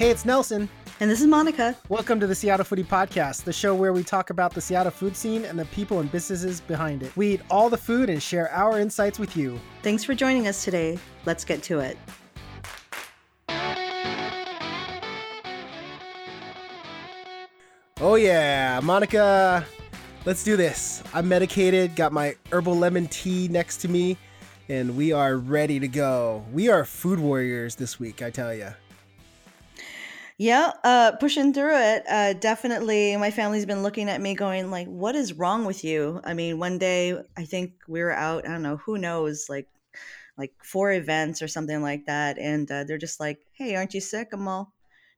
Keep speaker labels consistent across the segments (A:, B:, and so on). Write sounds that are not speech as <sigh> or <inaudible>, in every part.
A: Hey, it's Nelson.
B: And this is Monica.
A: Welcome to the Seattle Foodie Podcast, the show where we talk about the Seattle food scene and the people and businesses behind it. We eat all the food and share our insights with you.
B: Thanks for joining us today. Let's get to it.
A: Oh, yeah, Monica, let's do this. I'm medicated, got my herbal lemon tea next to me, and we are ready to go. We are food warriors this week, I tell you.
B: Yeah, uh, pushing through it. Uh, definitely, my family's been looking at me, going like, "What is wrong with you?" I mean, one day I think we were out. I don't know who knows, like, like four events or something like that, and uh, they're just like, "Hey, aren't you sick?" I'm all,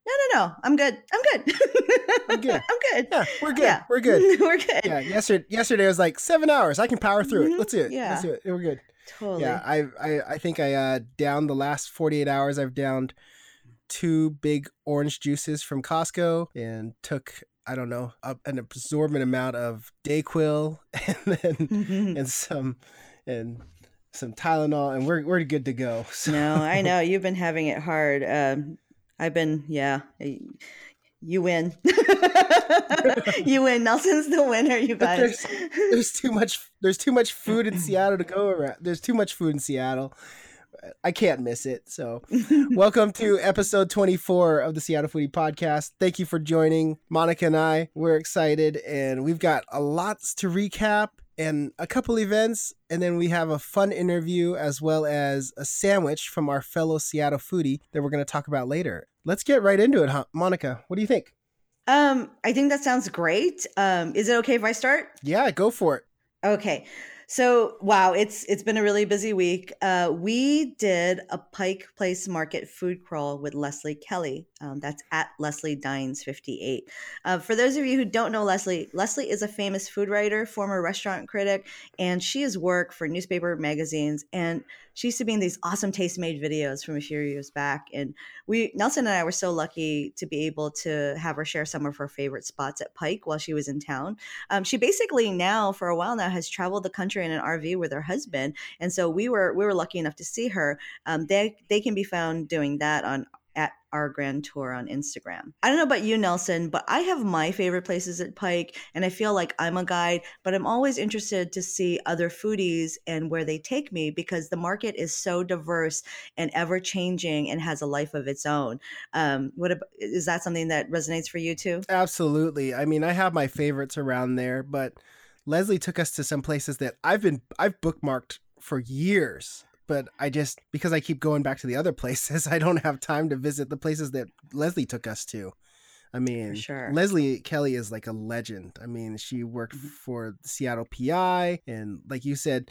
B: "No, no, no, I'm good. I'm good.
A: I'm good. <laughs>
B: I'm good.
A: Yeah, we're good.
B: Yeah.
A: We're good. <laughs>
B: we're good."
A: Yeah, yesterday, yesterday was like seven hours. I can power through it.
B: Mhm,
A: Let's do it.
B: yeah.
A: Let's do it. We're good.
B: Totally.
A: Yeah, I, I I think I uh downed the last 48 hours I've downed two big orange juices from Costco and took I don't know a, an absorbent amount of Dayquil <laughs> and then <laughs> and some and some Tylenol and we're we're good to go. <laughs> So
B: no, I know you've been having it hard. Um, I've been, yeah. y- You win. you win. Nelson's the winner, you guys.
A: there's too much there's too much food in Seattle to go around. There's too much food in Seattle. I can't miss it. So <laughs> Welcome to episode 24 of the Seattle Foodie Podcast. Thank you for joining Monica and I. We're excited and we've got a lots to recap and a couple events and then we have a fun interview as well as a sandwich from our fellow Seattle foodie that we're going to talk about later. Let's get right into it, huh? Monica. What do you think?
B: um, I think that sounds great. Um, is it okay if I start?
A: Yeah, go for it.
B: Okay. So wow, it's it's been a really busy week. Uh, we did a Pike Place Market food crawl with Leslie Kelly. Um, that's at Leslie Dines fifty eight. Uh, for those of you who don't know Leslie, Leslie is a famous food writer, former restaurant critic, and she has worked for newspaper magazines. And she used to be in these awesome taste made videos from a few years back. And we Nelson and I were so lucky to be able to have her share some of her favorite spots at Pike while she was in town. Um, she basically now for a while now has traveled the country in an RV with her husband, and so we were we were lucky enough to see her. Um, they they can be found doing that on at our grand tour on Instagram. I don't know about you, Nelson, but I have my favorite places at Pike, and I feel like I'm a guide, but I'm always interested to see other foodies and where they take me because the market is so diverse and ever changing and has a life of its own. Um, what ab- is that something that resonates for you too?
A: Absolutely. I mean, I have my favorites around there, but Leslie took us to some places that I've been I've bookmarked for years, but I just because I keep going back to the other <laughs> places, I don't have time to visit the places that Leslie took us to. I mean,
B: sure.
A: Leslie Kelly is like a legend. I mean, she worked
B: Mhm.
A: for Seattle PI and like you said,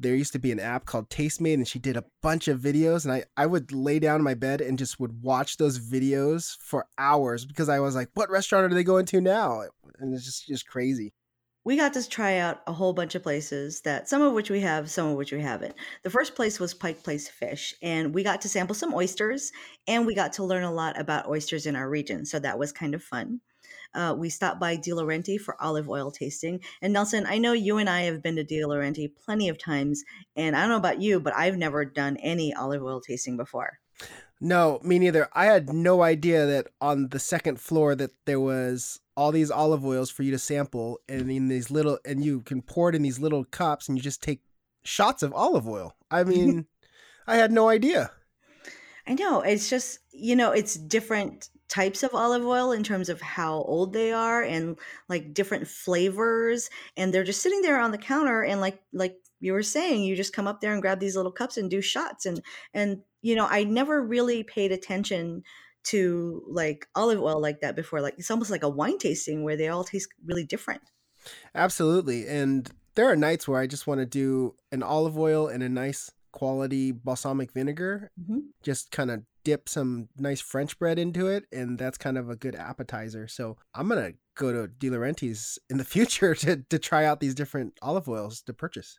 A: there used to be an app called Tastemade and she did a bunch of videos and I, I would lay down in my bed and just would watch those videos for hours because I was like, what restaurant are they going to now? And it's just just crazy.
B: We got to try out a whole bunch of places that some of which we have, some of which we haven't. The first place was Pike Place Fish, and we got to sample some oysters and we got to learn a lot about oysters in our region. So that was kind of fun. Uh, we stopped by DeLaurenti for olive oil tasting. And Nelson, I know you and I have been to DeLaurenti plenty of times, and I don't know about you, but I've never done any olive oil tasting before.
A: No, me neither. I had no idea that on the second floor that there was all these olive oils for you to sample and in these little and you can pour it in these little cups and you just take shots of olive oil. I <laughs> mean, I had no idea.
B: I know. It's just, you know, it's different types of olive oil in terms of how old they are and like different flavors and they're just sitting there on the counter and like like you were saying you just come up there and grab these little cups and do shots and and you know I never really paid attention to like olive oil like that before like it's almost like a wine tasting where they all taste really different.
A: Absolutely. And there are nights where I just want to do an olive oil and a nice quality balsamic vinegar,
B: Mhm.
A: just kind of dip some nice French bread into it. And that's kind of a good appetizer. So I'm going to go to DeLaurenti's in the <laughs> future to, to try out these different olive oils to purchase.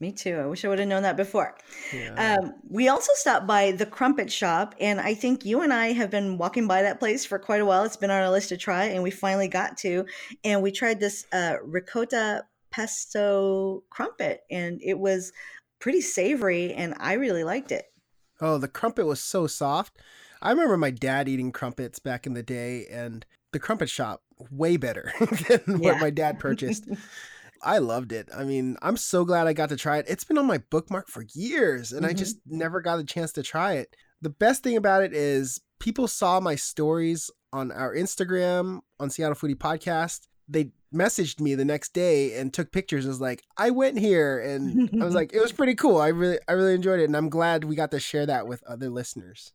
B: Me too. I wish I would have known that before.
A: Yeah.
B: Um, we also stopped by the Crumpet Shop, and I think you and I have been walking by that place for quite a while. It's been on our list to try, and we finally got to. And we tried this uh, ricotta pesto crumpet, and it was pretty savory, and I really liked it.
A: oh, the crumpet was so soft. I remember my dad eating crumpets back in the day, and the crumpet shop way better <laughs> than
B: Yeah.
A: what my dad <laughs> purchased. I loved it. I mean, I'm so glad I got to try it. It's been on my bookmark for years, and I
B: Mhm.
A: just never got a chance to try it. The best thing about it is people saw my stories on our Instagram on Seattle Foodie Podcast. They messaged me the next day and took pictures and was like, I went here and I was <laughs> like, it was pretty cool. I really I really enjoyed it and I'm glad we got to share that with other listeners.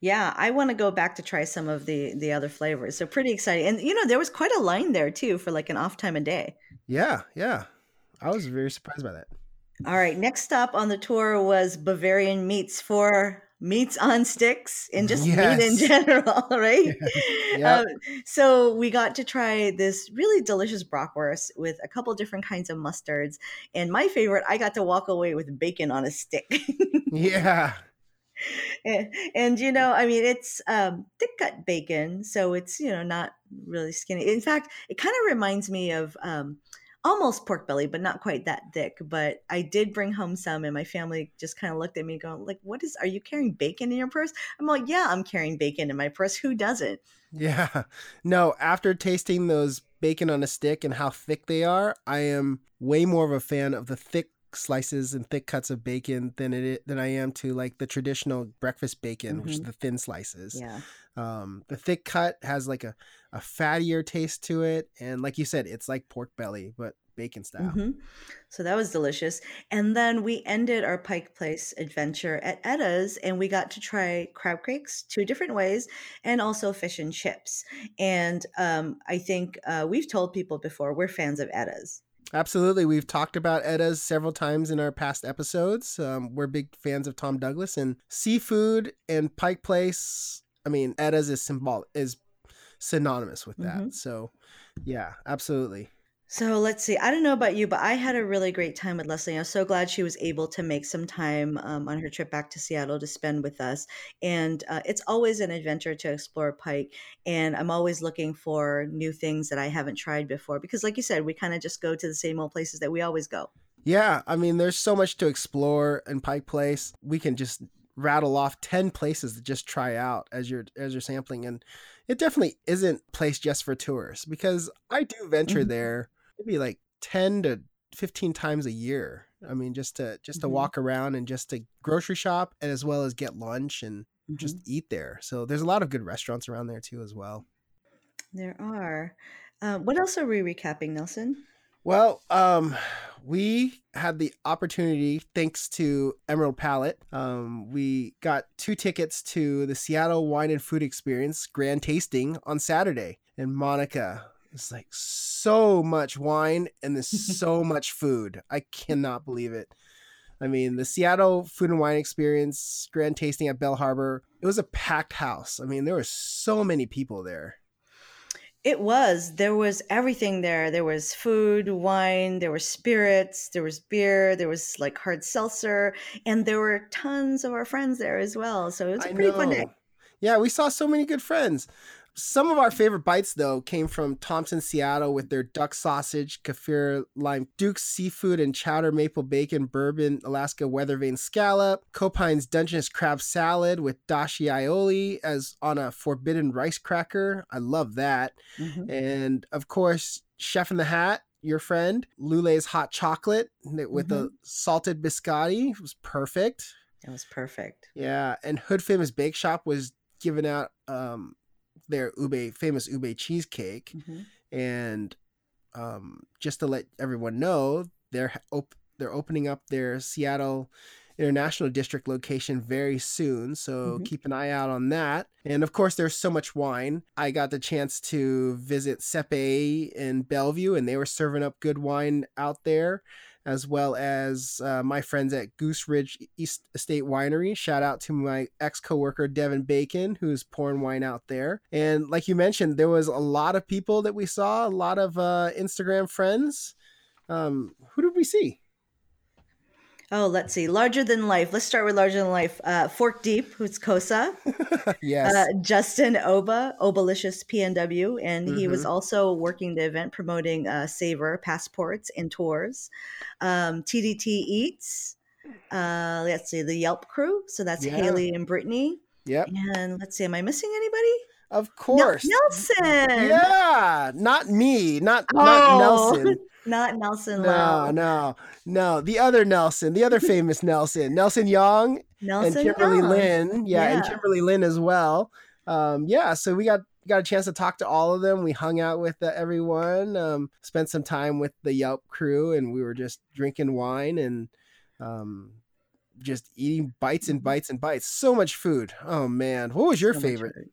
B: Yeah, I want to go back to try some of the the other flavors. So pretty exciting. And you know, there was quite a line there too for like an off time a day.
A: Yeah, yeah. I was very surprised by that.
B: All right, next stop on the tour was Bavarian Meats for meats on sticks and just meat in <laughs> general, <laughs> right? <laughs>
A: Yep.
B: Um, so we got to try this really delicious bratwurst with a couple different kinds of mustards, and my favorite, I got to walk away with bacon on a stick.
A: Yeah.
B: And, and, you know, I mean, it's um, thick cut bacon, so it's you know not really skinny. In fact, it kind of reminds me of um, almost pork belly, but not quite that thick. But I did bring home some, and my family just kind of looked at me, going, "Like, what is? Are you carrying bacon in your purse?" I'm like, "Yeah, I'm carrying bacon in my purse. Who doesn't?"
A: Yeah. <laughs> No, after tasting those bacon on a stick and how thick they are, I am way more of a fan of the thick slices and thick cuts of bacon than it than I am to like the traditional breakfast bacon, which is
B: Mhm.
A: the thin slices.
B: Yeah.
A: Um, the thick cut has like a, a fattier taste to it, and like you said, it's like pork belly but bacon style.
B: hmm So that was delicious. And then we ended our Pike Place adventure at Etta's and we got to try crab cakes two different ways and also fish and chips. And um, I think uh, we've told people before we're fans of Etta's.
A: Absolutely. We've talked about Etta's several times in our past episodes. Um, we're big fans of Tom Douglas and seafood and Pike Place. I mean, Etta's is symbol is synonymous with that.
B: Mhm.
A: So, yeah, absolutely.
B: So let's see. I don't know about you, but I had a really great time with Leslie. I was so glad she was able to make some time um, on her trip back to Seattle to spend with us. And uh, it's always an adventure to explore Pike. And I'm always looking for new things that I haven't tried before. Because, like you said, we kind of just go to the same old places that we always go.
A: Yeah, I mean, there's so much to explore in Pike Place. We can just rattle off 10 places to just try out as you're as you're sampling and it definitely isn't placed just for tourists because I do venture
B: Mhm.
A: there maybe like 10 to 15 times a year. I mean, just to just to
B: Mhm.
A: walk around and just to grocery shop and as well as get lunch and just
B: Mhm.
A: eat there. So there's a lot of good restaurants around there too as well.
B: There are. Uh, what else are we recapping, Nelson?
A: Well, um, we had the opportunity, thanks to Emerald Palate, um, we got two tickets to the Seattle Wine and Food Experience Grand Tasting on Saturday. And Monica, it's like so much wine and there's <laughs> so much food. I cannot believe it. I mean, the Seattle Food and Wine Experience Grand Tasting at Bell Harbor, it was a packed house. I mean, there were so many people there.
B: It was. There was everything there. There was food, wine, there were spirits, there was beer, there was like hard seltzer, and there were tons of our friends there as well. So it was a
A: I
B: pretty fun day.
A: Yeah, we saw so many good friends. Some of our favorite bites, though, came from Thompson, Seattle, with their duck sausage, kaffir lime, Duke's seafood and chowder maple bacon, bourbon, Alaska weather vane scallop, Copine's Dungeness crab salad with dashi aioli as on a forbidden rice cracker. I love that.
B: Mhm.
A: And of course, Chef in the Hat, your friend, Loulay's hot chocolate with the salted biscotti It was perfect.
B: It was perfect.
A: Yeah, and Hood Famous Bake Shop was giving out um their ube famous ube cheesecake,
B: Mhm.
A: and um just to let everyone know, they're op- they're opening up their Seattle International District location very soon, so
B: Mhm.
A: keep an eye out on that. And of course, there's so much wine. I got the chance to visit Sepe in Bellevue, and they were serving up good wine out there as well as uh, my friends at Goose Ridge East Estate Winery. Shout out to my ex coworker Devin Bacon, who's pouring wine out there. And like you mentioned, there was a lot of people that we saw, a lot of uh, Instagram friends. Um, who did we see?
B: Oh, let's see. Larger than life. Let's start with larger than life. Uh, Fork Deep, who's Kosa. <laughs>
A: yes.
B: Uh, Justin Oba, Obalicious PNW, and he was
A: Mhm.
B: also working the event promoting uh, Savor passports and tours. Um, TDT Eats, uh, let's see, the Yelp crew. So that's
A: Yeah.
B: Haley and Brittany.
A: Yep.
B: And let's see, am I missing anybody?
A: Of course.
B: Nelson.
A: Yeah, not me, not
B: Oh.
A: not Nelson. <laughs>
B: Not Nelson
A: No,
B: Lau.
A: no, no. The other Nelson, the other <laughs> famous Nelson, Nelson Young
B: Nelson
A: and Kimberly
B: Young.
A: Lynn. Yeah, and Kimberly Lynn as well. Um, yeah, so we got got a chance to talk to all of them. We hung out with uh, everyone, um, spent some time with the Yelp crew, and we were just drinking wine and um, just eating bites and bites and bites. So much food. Oh man, what was your
B: So
A: favorite?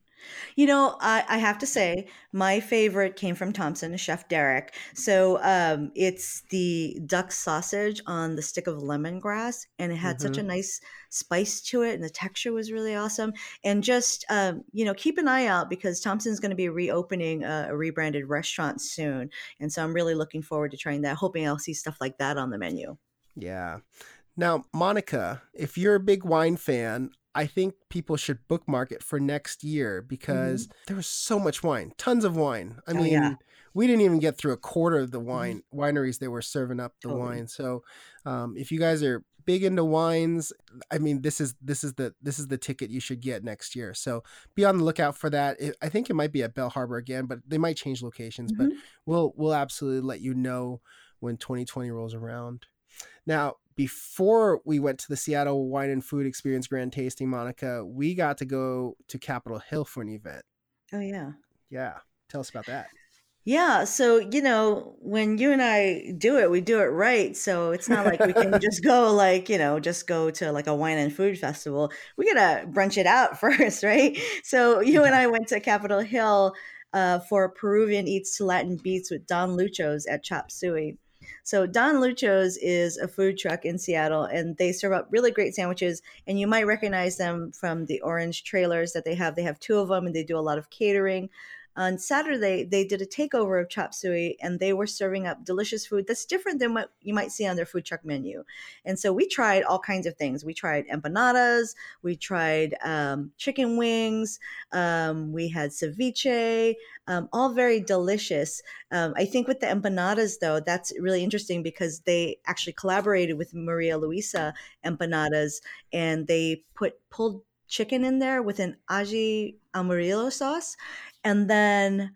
B: You know, I, I have to say, my favorite came from Thompson, Chef Derek. So um, it's the duck sausage on the stick of lemongrass, and it had such a nice spice to it, and the texture was really awesome. And just um, you know, keep an eye out because Thompson's going to be reopening a, a rebranded restaurant soon, and so I'm really looking forward to trying that. Hoping I'll see stuff like that on the menu.
A: Yeah. Now, Monica, if you're a big wine fan, I think people should bookmark it for next year because there was so much wine, tons of wine. I
B: Mm-hmm. Oh,
A: mean,
B: yeah.
A: we didn't even get through a quarter of the wine wineries they were serving up the
B: Totally.
A: wine. So, um, if you guys are big into wines, I mean, this is this is the this is the ticket you should get next year. So be on the lookout for that. It, I think it might be at Bell Harbor again, but they might change locations. But
B: Mhm.
A: we'll we'll absolutely let you know when 2020 rolls around. Now, before we went to the Seattle Wine and Food Experience Grand Tasting, Monica, we got to go to Capitol Hill for an event.
B: Oh yeah.
A: Yeah, tell us about that.
B: Yeah, so you know, when you and I do it, we do it right. So it's not like we can just go <laughs> like, you know, just go to like a wine and food festival. We gotta brunch it out <laughs> first, right? So you and I went to Capitol Hill uh, for Peruvian Eats to Latin Beats with Don Luchos at Chop Suey. So Don Luchos is a food truck in Seattle, and they serve up really great sandwiches. And you might recognize them from the orange trailers that they have. They have two of them, and they do a lot of catering on Saturday they did a takeover of Chop Suey and they were serving up delicious food that's different than what you might see on their food truck menu. And so we tried all kinds of things. We tried empanadas, we tried um, chicken wings, um, we had ceviche, um, all very delicious. Um, I think with the empanadas though, that's really interesting because they actually collaborated with Maria Luisa Empanadas and they put pulled chicken in there with an aji amarillo sauce and then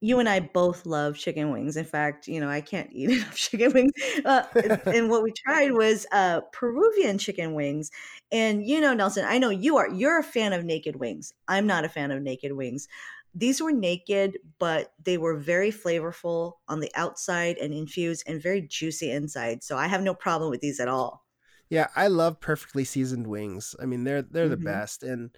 B: you and I both love chicken wings. In fact, you know, I can't eat <laughs> enough chicken wings. Uh, <laughs> and what we tried was uh, Peruvian chicken wings. And you know, Nelson, I know you are. You're a fan of naked wings. I'm not a fan of naked wings. These were naked, but they were very flavorful on the outside and infused, and very juicy inside. So I have no problem with these at all.
A: Yeah, I love perfectly seasoned wings. I mean, they're they're the
B: Mhm.
A: best, and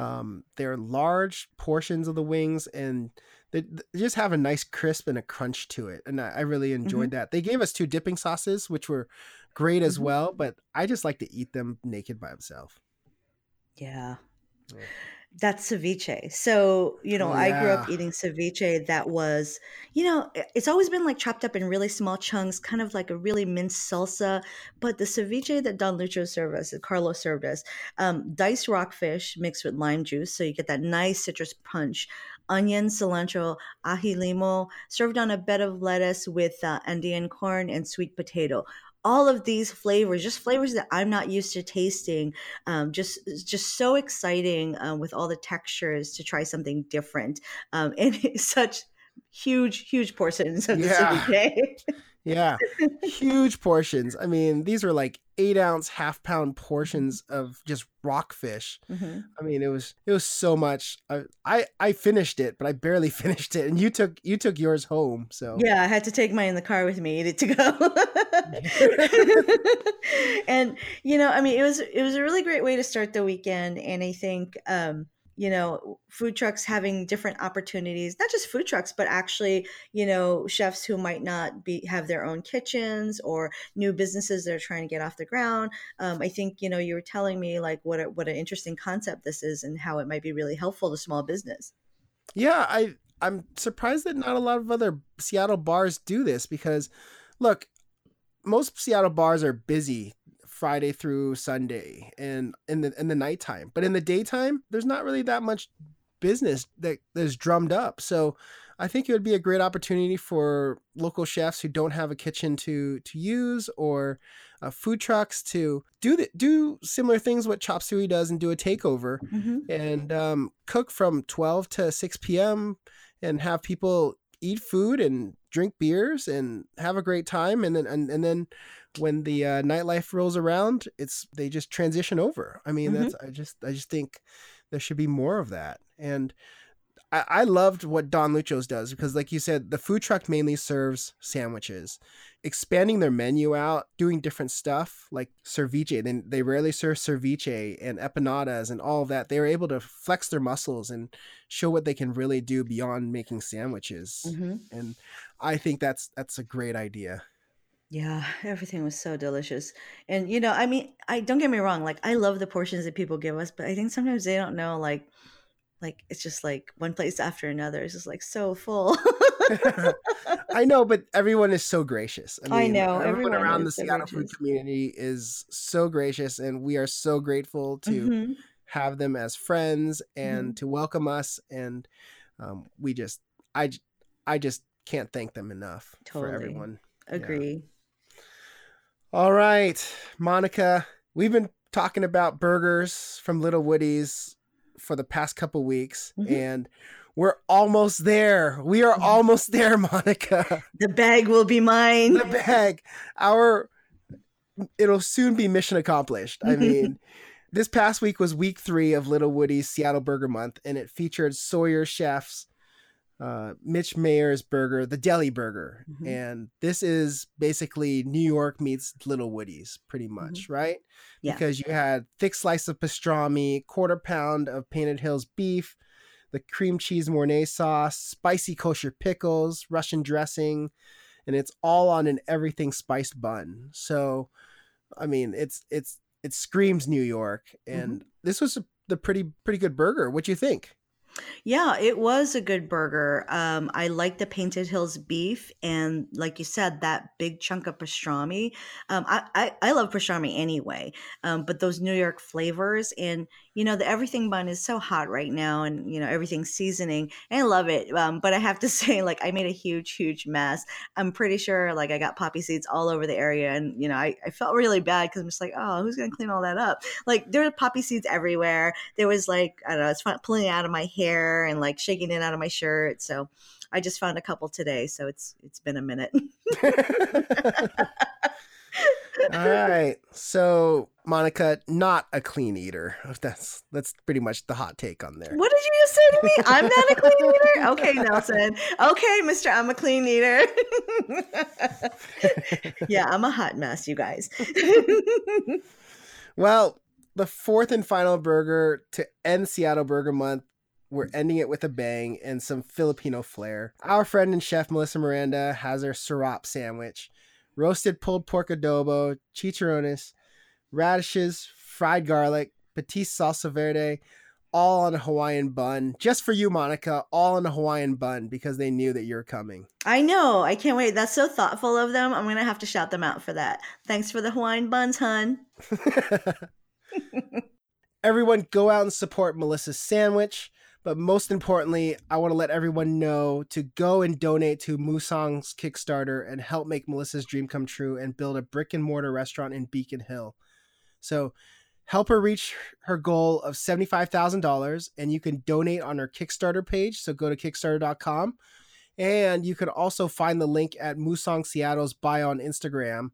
A: um, they're large portions of the wings, and they, they just have a nice crisp and a crunch to it. And I, I really enjoyed that. They gave us two dipping sauces, which were great as
B: Mhm.
A: well, but I just like to eat them naked by themselves.
B: Yeah.
A: Yeah.
B: That's ceviche. So, you know,
A: Oh,
B: I grew up eating ceviche that was, you know, it's always been like chopped up in really small chunks, kind of like a really minced salsa. But the ceviche that Don Lucho served us, that Carlos served us, um, diced rockfish mixed with lime juice. So you get that nice citrus punch. Onion, cilantro, ají limo, served on a bed of lettuce with uh, Andean corn and sweet potato. All of these flavors, just flavors that I'm not used to tasting, um, just just so exciting um, with all the textures to try something different um, <laughs> and such huge huge portions of the
A: Yeah. <laughs> Yeah, <laughs> huge portions. I mean, these were like eight ounce, half pound portions of just rockfish.
B: Mhm.
A: I mean, it was it was so much. I, I I finished it, but I barely <laughs> finished it, and you took you took yours home. So
B: Yeah, I had to take mine in the car with me, eat it to go. <laughs> and you know, I mean, it was it was a really great way to start the weekend, and I think um, you know, food trucks having different opportunities, not just food trucks, but actually, you know, chefs who might not be have their own kitchens or new businesses that are trying to get off the ground. Um, I think you know, you were telling me like what a, what an interesting concept this is, and how it might be really helpful to small business.
A: yeah, I I'm surprised that not a lot of other Seattle bars do this because, look, most Seattle bars are busy Friday through Sunday and in the in the nighttime, but in the daytime, there's not really that much business that is drummed up. So I think it would be a great opportunity for local chefs who don't have a kitchen to to use or uh, food trucks to do the, do similar things what Chop Suey does and do a takeover
B: hmm
A: and um, cook from 12 to 6 p.m. and have people eat food and drink beers and have a great time and then and, and then when the uh, nightlife rolls around it's they just transition over i mean
B: Mhm.
A: that's i just i just think there should be more of that and I, I loved what Don Lucho's does because, like you said, the food truck mainly serves sandwiches. Expanding their menu out, doing different stuff like ceviche. Then they rarely serve ceviche and empanadas and all of that. They were able to flex their muscles and show what they can really do beyond making sandwiches.
B: hmm
A: And I think that's that's a great idea.
B: Yeah, <sighs> everything was so delicious. And you know, I mean, I don't get me wrong, like I love the portions that people give us, but I think sometimes they don't know like like it's just like one place after another. It's just like so full. <laughs>
A: I know, but everyone is so gracious.
B: I know,
A: everyone,
B: everyone
A: around the
B: so
A: Seattle food community is so gracious, and we are so grateful to
B: Mhm.
A: have them as friends and
B: Mm-hmm.
A: to welcome us. And um, we just, I, I just can't thank them enough for everyone.
B: Agree.
A: All right, Monica, we've been talking about burgers from Little Woody's for the past couple weeks,
B: Mhm.
A: and we're almost there. We are almost <laughs> there, Monica.
B: The bag will be mine.
A: the bag. Our it'll soon be mission accomplished. I <laughs> mean, this past week was week three of Little Woody's Seattle Burger Month, and it featured Sawyer Chefs, uh, Mitch Mayer's burger, the Deli Burger,
B: Mhm.
A: and this is basically New York meets Little Woody's, pretty much, right?
B: Yeah.
A: Because you had thick slice of pastrami, quarter pound of Painted Hills beef. The cream cheese Mornay sauce, spicy kosher pickles, Russian dressing, and it's all on an everything spiced bun. So, I mean, it's it's it screams New York, and this was a, the pretty pretty good burger. What do you think?
B: Yeah, it was a good burger. Um, I like the Painted Hills beef, and like you said, that big chunk of pastrami. Um, I, I I love pastrami anyway, um, but those New York flavors, and you know, the everything bun is so hot right now, and you know, everything's seasoning, and I love it. Um, but I have to <laughs> say, like, I made a huge, huge mess. I'm pretty sure, like, I got poppy seeds all over the area, and you know, I, I felt really bad because I'm just like, oh, who's gonna clean all that up? Like, there were poppy seeds everywhere there was like I don't know, it's fun pulling it out of my hair and like shaking it out of my shirt. So I just found a couple today. So it's it's been a minute. <laughs> <laughs>
A: All right. So, Monica, not a clean eater. <laughs> That's that's pretty much the hot take on there.
B: What did you just say to me? I'm not a clean eater. Okay, Nelson. Okay, Mister, I'm a clean eater. <laughs> yeah, I'm a hot mess, you guys. <laughs>
A: Well, the fourth and final burger to end Seattle Burger Month. We're ending it with a bang and some Filipino flair. Our friend and chef Melissa Miranda has her sirop sandwich, roasted pulled pork adobo, chicharrones, radishes, fried garlic, patis salsa verde, all on a Hawaiian bun. Just for you, Monica, all on a Hawaiian bun because they knew that you're coming.
B: I know. I can't wait. That's so thoughtful of them. I'm gonna have to shout them out for that. Thanks for the Hawaiian buns, hun. <laughs>
A: everyone go out and support Melissa's sandwich. But most importantly, I want to let everyone know to go and donate to Musang's Kickstarter and help make Melissa's dream come true and build a brick and mortar restaurant in Beacon Hill. So help her reach her goal of $75,000 and you can donate on her Kickstarter page. So go to kickstarter.com and you can also find the link at Musang Seattle's bio on Instagram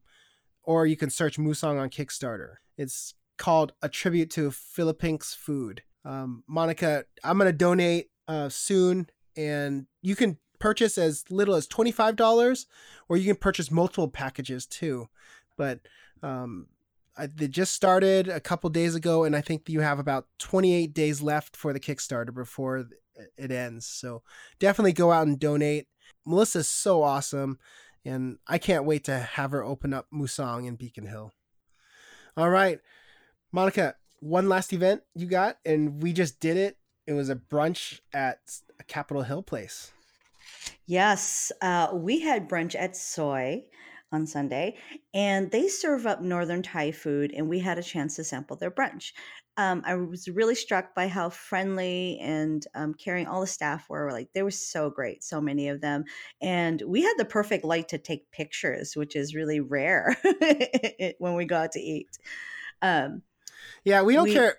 A: or you can search Musang on Kickstarter. It's called A Tribute to Philippines Food. Um, Monica, I'm going to donate uh, soon, and you can purchase as little as $25 or you can purchase multiple packages too. But um, I, they just started a couple days ago, and I think you have about 28 days left for the Kickstarter before it ends. So definitely go out and donate. Melissa's so awesome, and I can't wait to have her open up Musang in Beacon Hill. All right, Monica, one last event you got, and we just did it. It was a brunch at a Capitol Hill place.
B: Yes, uh, we had brunch at Soi. on Sunday, and they serve up Northern Thai food, and we had a chance to sample their brunch. Um, I was really struck by how friendly and um, caring all the staff were. Like they were so great, so many of them, and we had the perfect light to take pictures, which is really rare <laughs> when we go out to eat. Um,
A: yeah, we don't we, care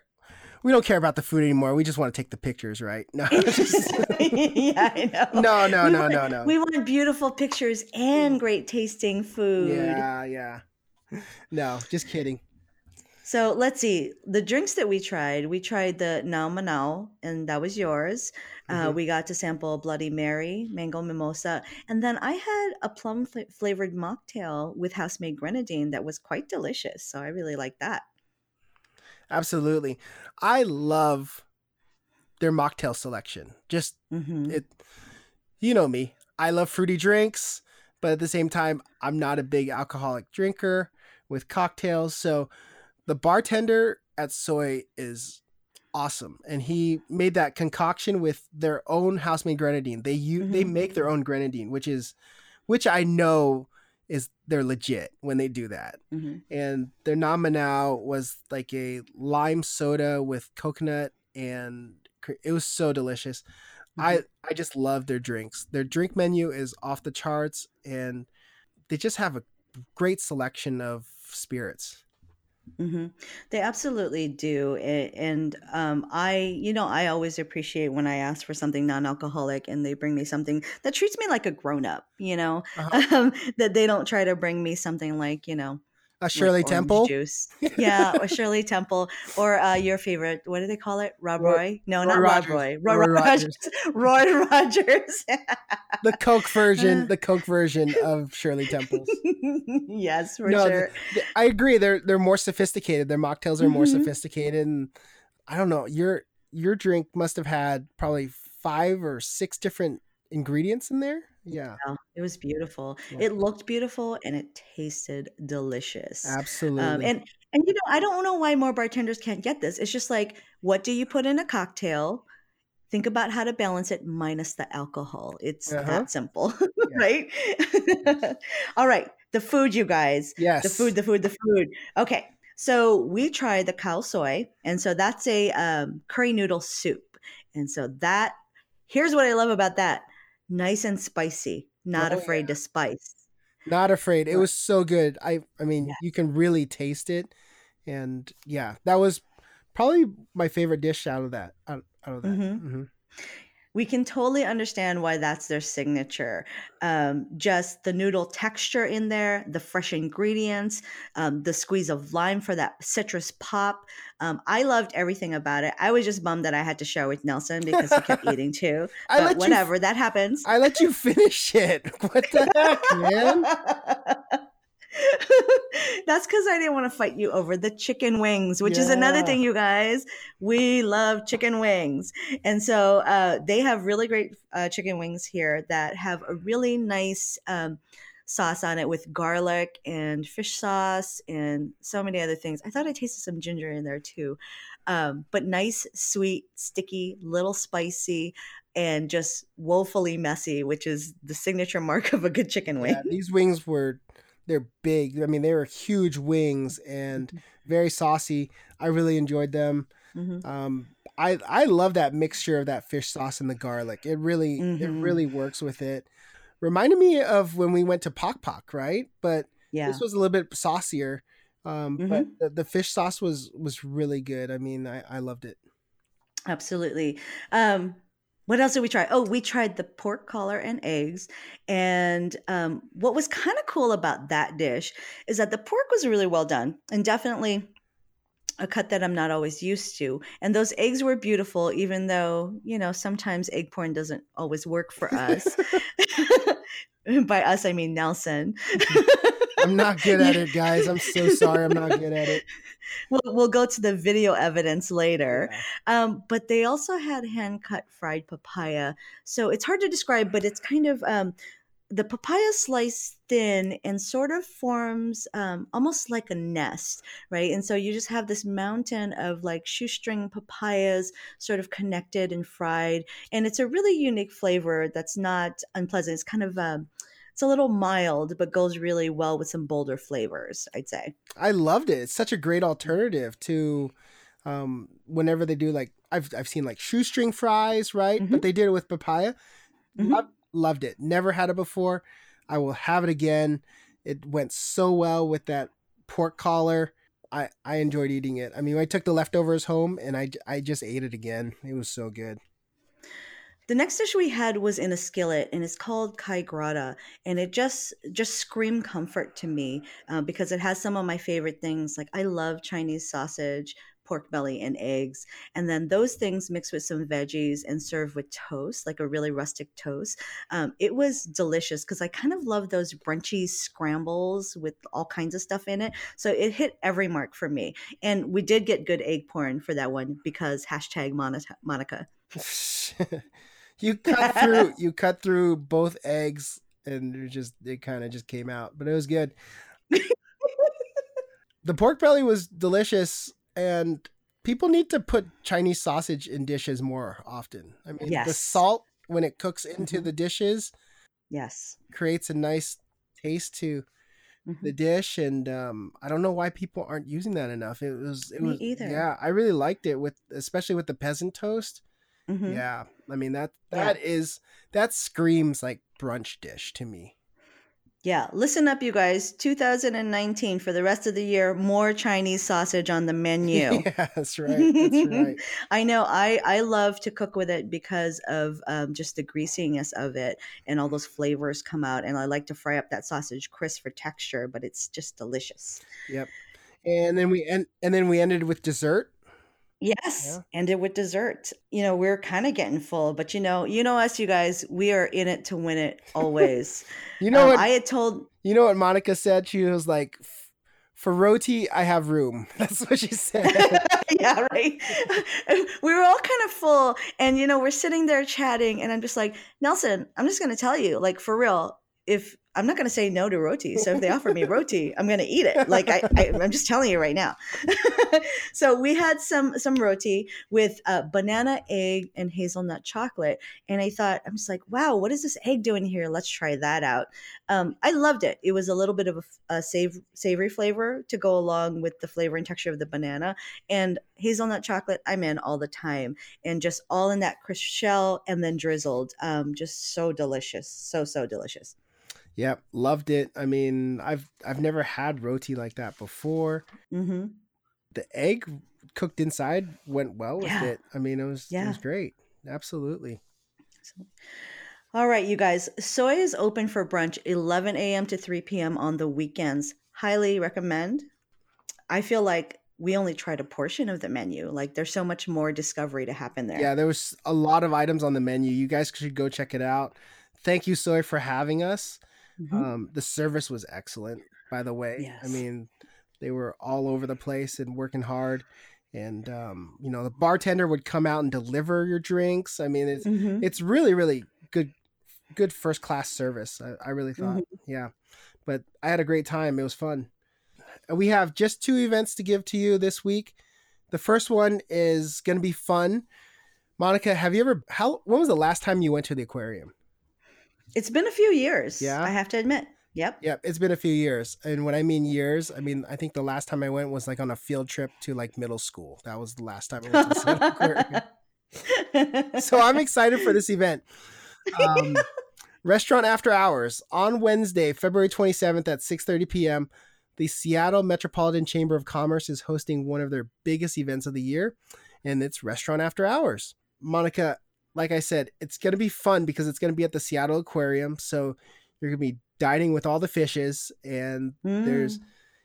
A: we don't care about the food anymore. We just want to take the pictures, right? No. <laughs>
B: yeah, I know.
A: No, no,
B: we
A: no,
B: want,
A: no, no.
B: We want beautiful pictures and great tasting food.
A: Yeah, yeah. No, just kidding.
B: So let's see. The drinks that we tried, we tried the Nam Manao, and that was yours. Uh, mm-hmm. Uh, we got to sample Bloody Mary, mango mimosa, and then I had a plum flavored mocktail with house made grenadine that was quite delicious. So I really like that.
A: Absolutely. I love their mocktail selection. Just mm-hmm. it you know me. I love fruity drinks, but at the same time, I'm not a big alcoholic drinker with cocktails. So the bartender at Soi is awesome. And he made that concoction with their own house made grenadine. They you mm-hmm. they make their own grenadine, which is which I know is they're legit when they do that. Mm-hmm. And their Nam Manao was like a lime soda with coconut and it was so delicious. Mm-hmm. I I just love their drinks. Their drink menu is off the charts and they just have a great selection of spirits.
B: Mm-hmm. They absolutely do, and um, I, you know, I always appreciate when I ask for something non-alcoholic, and they bring me something that treats me like a grown-up. You know, uh-huh. <laughs> um, that they don't try to bring me something like you know
A: a Shirley like Temple
B: juice. <laughs> Yeah, or Shirley Temple, or uh, your favorite. What do they call it? Rob Roy? Roy? No, Roy not Rogers. Rob Roy. Roy, Roy Rogers. <laughs> Roy Rogers. <laughs>
A: the Coke version. The Coke version of Shirley Temples.
B: yes, for no, sure.
A: I agree. They're they're more sophisticated. Their mocktails are mm-hmm. more sophisticated, and I don't know. Your your drink must have had probably five or six different ingredients in there. Yeah.
B: Yeah, it was beautiful. Yeah. It looked beautiful and it tasted delicious. Um,
A: Absolutely.
B: and and you know, I don't know why more bartenders can't get this. It's just like, what do you put in a cocktail? Think about how to balance it minus the alcohol. It's uh-huh. that simple, <laughs> right? <laughs> All right, the food, you guys.
A: Yes.
B: The food, the food, the food. Okay, so we tried the khao soi, and so that's a um, curry noodle soup, and so that. Here's what I love about that nice and spicy, not oh, afraid yeah. to spice.
A: Not afraid. It was so good. I I mean, yeah. you can really taste it. And yeah, that was probably my favorite dish out of that. Out, out of that. Mm-hmm. Mm-hmm
B: we can totally understand why that's their signature. Um, just the noodle texture in there, the fresh ingredients, um, the squeeze of lime for that citrus pop. Um, I loved everything about it. I was just bummed that I had to share with Nelson because he kept eating too. <laughs> I but whatever, you, that happens.
A: I let you finish it. <laughs> What the heck, man? <laughs> <laughs>
B: That's because I didn't want to fight you over the chicken wings, which yeah. is another thing, you guys. We love chicken wings. And so uh, they have really great uh, chicken wings here that have a really nice um, sauce on it with garlic and fish sauce and so many other things. I thought I tasted some ginger in there too. Um, but nice, sweet, sticky, little spicy, and just woefully messy, which is the signature mark of a good chicken wing. Yeah,
A: these wings were they're big. I mean, they were huge wings and mm-hmm. very saucy. I really enjoyed them. Mm-hmm. Um, I I love that mixture of that fish sauce and the garlic. It really mm-hmm. it really works with it. Reminded me of when we went to Pok Pok, right? But yeah. this was a little bit saucier. Um, but mm-hmm. the, the, fish sauce was was really good. I mean, I, I loved it.
B: Absolutely. Um, what else did we try? Oh, we tried the pork collar and eggs. And um, what was kind of cool about that dish is that the pork was really well done and definitely a cut that I'm not always used to. And those eggs were beautiful, even though, you know, sometimes egg porn doesn't always work for us. <laughs> <laughs> By us, I mean Nelson.
A: I'm not good at it, guys. I'm so sorry. I'm not good at it. <laughs>
B: We'll, we'll go to the video evidence later. Yeah. Um, but they also had hand cut fried papaya. So it's hard to describe, but it's kind of um, the papaya sliced thin and sort of forms um, almost like a nest, right? And so you just have this mountain of like shoestring papayas sort of connected and fried. And it's a really unique flavor that's not unpleasant. It's kind of. Um, it's a little mild, but goes really well with some bolder flavors. I'd say.
A: I loved it. It's such a great alternative to um, whenever they do like I've I've seen like shoestring fries, right? Mm-hmm. But they did it with papaya. Mm-hmm. Loved, loved it. Never had it before. I will have it again. It went so well with that pork collar. I, I enjoyed eating it. I mean, I took the leftovers home and I, I just ate it again. It was so good.
B: The next dish we had was in a skillet, and it's called kai grata, and it just just screamed comfort to me uh, because it has some of my favorite things. Like I love Chinese sausage, pork belly, and eggs, and then those things mixed with some veggies and served with toast, like a really rustic toast. Um, it was delicious because I kind of love those brunchy scrambles with all kinds of stuff in it. So it hit every mark for me, and we did get good egg porn for that one because hashtag Monica. <laughs>
A: you cut through <laughs> you cut through both eggs and it just it kind of just came out but it was good the pork belly was delicious and people need to put chinese sausage in dishes more often i mean yes. the salt when it cooks into mm-hmm. the dishes
B: yes
A: creates a nice taste to mm-hmm. the dish and um, i don't know why people aren't using that enough it was it
B: Me
A: was
B: either
A: yeah i really liked it with especially with the peasant toast Mm-hmm. Yeah, I mean that that yeah. is that screams like brunch dish to me.
B: Yeah, listen up, you guys. 2019 for the rest of the year, more Chinese sausage on the <laughs> menu.
A: yeah, that's <laughs> right. That's right.
B: I know. I I love to cook with it because of um, just the greasiness of it and all those flavors come out. And I like to fry up that sausage crisp for texture, but it's just delicious.
A: Yep. And then we end, and then we ended with dessert.
B: Yes, Yeah. ended with dessert. You know, we're kind of getting full, but you know, you know us, you guys, we are in it to win it always. <laughs>
A: You know Um, what?
B: I had told,
A: You know what Monica said? She was like, "For roti, I have room." <laughs> That's what she <laughs> said.
B: yeah, right. we were all kind of full, and you know, we're sitting there chatting, and I'm just like, Nelson, I'm just gonna tell you, like, for real, if I'm not going to say no to roti. So if they offer me <laughs> roti, I'm going to eat it. Like I, I, am just telling you right now. <laughs> so we had some some roti with uh, banana, egg, and hazelnut chocolate, and I thought I'm just like, wow, what is this egg doing here? Let's try that out. Um, I loved it. It was a little bit of a, a save, savory flavor to go along with the flavor and texture of the banana, and hazelnut chocolate. I'm in all the time, and just all in that crisp shell, and then drizzled. Um, just so delicious, so so delicious.
A: Yep, loved it. I mean, I've I've never had roti like that before.
B: Mm-hmm.
A: The egg cooked inside went well with yeah. it. I mean, it was yeah. it was great. Absolutely.
B: All right, you guys. Soi is open for brunch 11 a.m. to 3 p.m. on the weekends. Highly recommend. I feel like we only tried a portion of the menu. Like there's so much more discovery to happen there.
A: Yeah, there was a lot of items on the menu. You guys should go check it out. Thank you, Soi, for having us. Mm-hmm. Um, the service was excellent, by the way. Yes. I mean, they were all over the place and working hard. And um, you know, the bartender would come out and deliver your drinks. I mean, it's mm-hmm. it's really, really good, good first class service. I, I really thought, mm-hmm. yeah. But I had a great time. It was fun. We have just two events to give to you this week. The first one is going to be fun. Monica, have you ever how when was the last time you went to the aquarium?
B: It's been a few years.
A: Yeah.
B: I have to admit. Yep.
A: Yep. It's been a few years. And when I mean years, I mean, I think the last time I went was like on a field trip to like middle school. That was the last time I went to the aquarium. <laughs> so I'm excited for this event. Um, <laughs> restaurant after hours on Wednesday, February 27th at 6:30 p.m. The Seattle Metropolitan Chamber of Commerce is hosting one of their biggest events of the year, and it's Restaurant After Hours. Monica, like I said, it's going to be fun because it's going to be at the Seattle Aquarium. So you're going to be dining with all the fishes, and mm. there's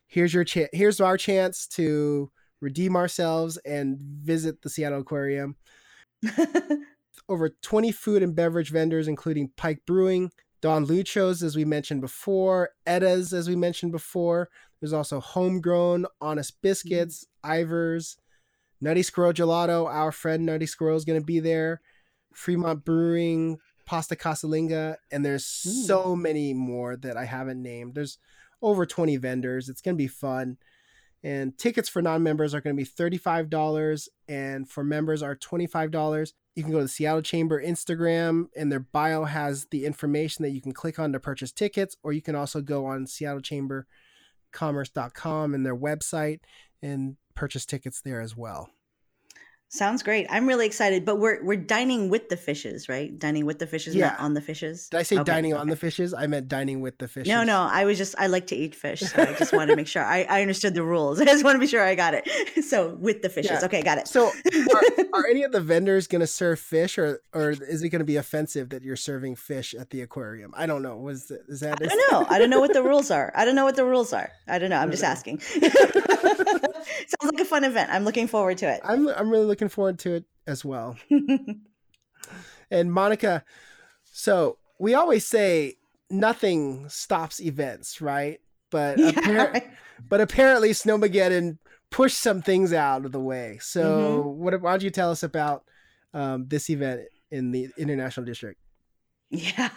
A: here's your chance. Here's our chance to redeem ourselves and visit the Seattle Aquarium. <laughs> Over 20 food and beverage vendors, including Pike Brewing, Don Lucho's, as we mentioned before, Etta's, as we mentioned before. There's also Homegrown, Honest Biscuits, mm. Ivar's, Nutty Squirrel Gelato. Our friend Nutty Squirrel is going to be there. Fremont Brewing, Pasta Casalinga, and there's mm. so many more that I haven't named. There's over 20 vendors. It's going to be fun. And tickets for non-members are going to be $35 and for members are $25. You can go to the Seattle Chamber Instagram and their bio has the information that you can click on to purchase tickets or you can also go on seattlechambercommerce.com and their website and purchase tickets there as well.
B: Sounds great. I'm really excited. But we're we're dining with the fishes, right? Dining with the fishes,
A: Yeah.
B: not on the fishes.
A: Did I say
B: Okay,
A: dining on the fishes? I meant dining with the fishes.
B: No, no. I was just I like to eat fish, so I just want to make sure I, I understood the rules. <laughs> I just want to be sure I got it. <laughs> So with the fishes,
A: Yeah.
B: okay, got it.
A: So are, <laughs> are any of the vendors going to serve fish or or is it going to be offensive that you're serving fish at the aquarium? I don't know. Was is that
B: I don't know. I don't know what the rules are. I don't know what the rules are. I don't know. I'm just asking. <laughs> Sounds like a fun event. I'm looking forward to it.
A: I'm I'm really looking forward to it as well. <laughs> And Monica, so we always say nothing stops events, right? But <laughs>
B: Yeah, right.
A: but apparently Snowmageddon pushed some things out of the way. So
B: Mm-hmm.
A: what why don't you tell us about um, this event in the International District?
B: Yeah,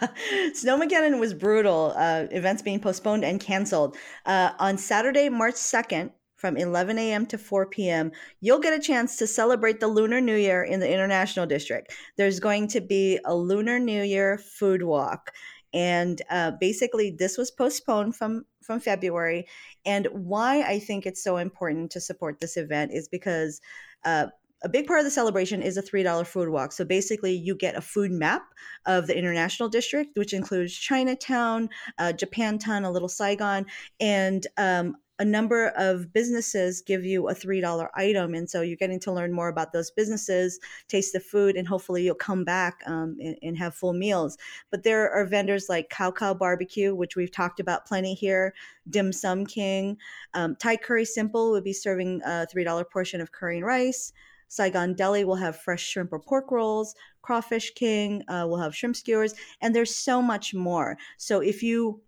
B: Snowmageddon was brutal. Uh, events being postponed and canceled. Uh, on Saturday, March 2nd, from 11 a.m. to 4 p.m., you'll get a chance to celebrate the Lunar New Year in the International District. There's going to be a Lunar New Year food walk. And uh, basically, this was postponed from, from February. And why I think it's so important to support this event is because uh, a big part of the celebration is a $3 food walk. So basically, you get a food map of the international district, which includes Chinatown, uh, Japantown, a little Saigon, and um, a number of businesses give you a $3 item. And so you're getting to learn more about those businesses, taste the food, and hopefully you'll come back um, and, and have full meals. But there are vendors like Kau Kau Barbecue, which we've talked about plenty here, Dim Sum King, um, Thai Curry Simple would be serving a $3 portion of curry and rice. Saigon Deli will have fresh shrimp or pork rolls. Crawfish King uh, will have shrimp skewers, and there's so much more. So if you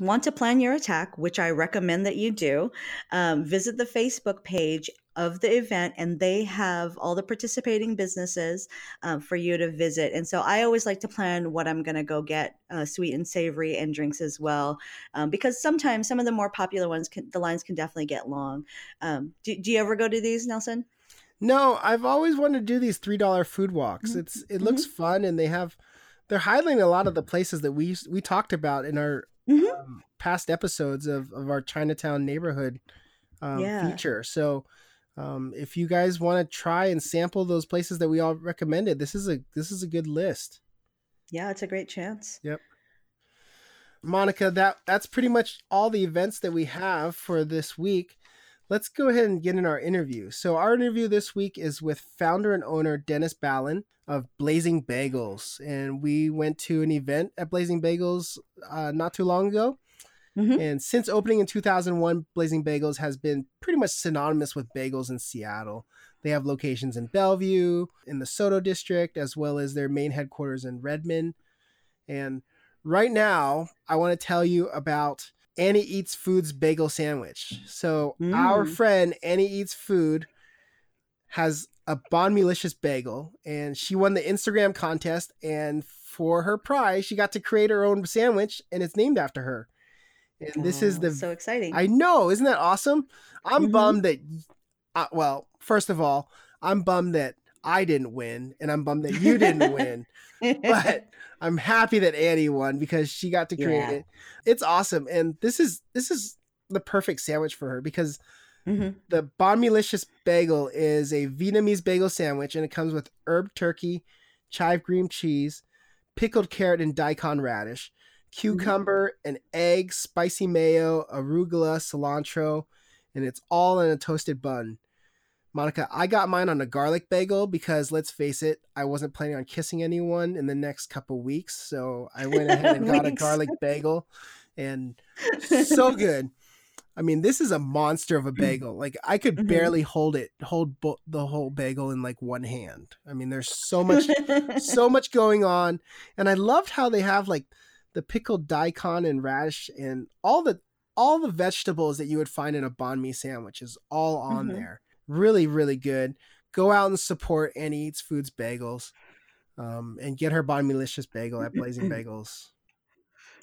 B: want to plan your attack, which I recommend that you do, um, visit the Facebook page of the event, and they have all the participating businesses um, for you to visit. And so I always like to plan what I'm going to go get, uh, sweet and savory, and drinks as well, um, because sometimes some of the more popular ones, can, the lines can definitely get long. Um, do, do you ever go to these, Nelson?
A: No, I've always wanted to do these three dollar food walks. It's it looks fun, and they have they're highlighting a lot of the places that we we talked about in our
B: Mhm.
A: um, past episodes of of our Chinatown neighborhood um,
B: Yeah.
A: feature. So. Um, if you guys want to try and sample those places that we all recommended, this is a this is a good list.
B: Yeah, it's a great chance. Yep.
A: Monica, that that's pretty much all the events that we have for this week. Let's go ahead and get in our interview. So our interview this week is with founder and owner Dennis Ballen of Blazing Bagels, and we went to an event at Blazing Bagels uh, not too long ago.
B: Mhm.
A: And since opening in 2001, Blazing Bagels has been pretty much synonymous with bagels in Seattle. They have locations in Bellevue, in the SoDo district, as well as their main headquarters in Redmond. And right now, I want to tell you about Annie Eats Food's bagel sandwich. So, our
B: Mm.
A: friend Annie Eats Food has a Bon Melicious bagel, and she won the Instagram contest. And for her prize, she got to create her own sandwich, and it's named after her. And this is
B: Oh,
A: the
B: so exciting.
A: I know, isn't that awesome? I'm
B: Mhm.
A: bummed that, uh, well, first of all, I'm bummed that I didn't win, and I'm bummed that you didn't win. But <laughs> I'm happy that Annie won because she got to create
B: Yeah.
A: it. It's awesome, and this is this is the perfect sandwich for her because
B: Mhm.
A: the Bon Melicious bagel is a Vietnamese bagel sandwich, and it comes with herb turkey, chive cream cheese, pickled carrot and daikon radish, cucumber, an egg, spicy mayo, arugula, cilantro, and it's all in a toasted bun. Monica, I got mine on a garlic bagel because let's face it, I wasn't planning on kissing anyone in the next couple weeks, so I went <laughs> ahead and got a garlic <laughs> bagel, and so <laughs> good. I mean, this is a monster of a bagel. Like I could
B: Mhm.
A: barely hold it, hold bo- the whole bagel in like one hand. I mean, there's so much, so much going on, and I loved how they have like the pickled daikon and radish and all the all the vegetables that you would find in a banh mi sandwich is all on
B: Mhm.
A: there. Really, really good. Go out and support Annie Eats Foods Bagels, um, and get her Bon Melicious bagel at Blazing <laughs> Bagels.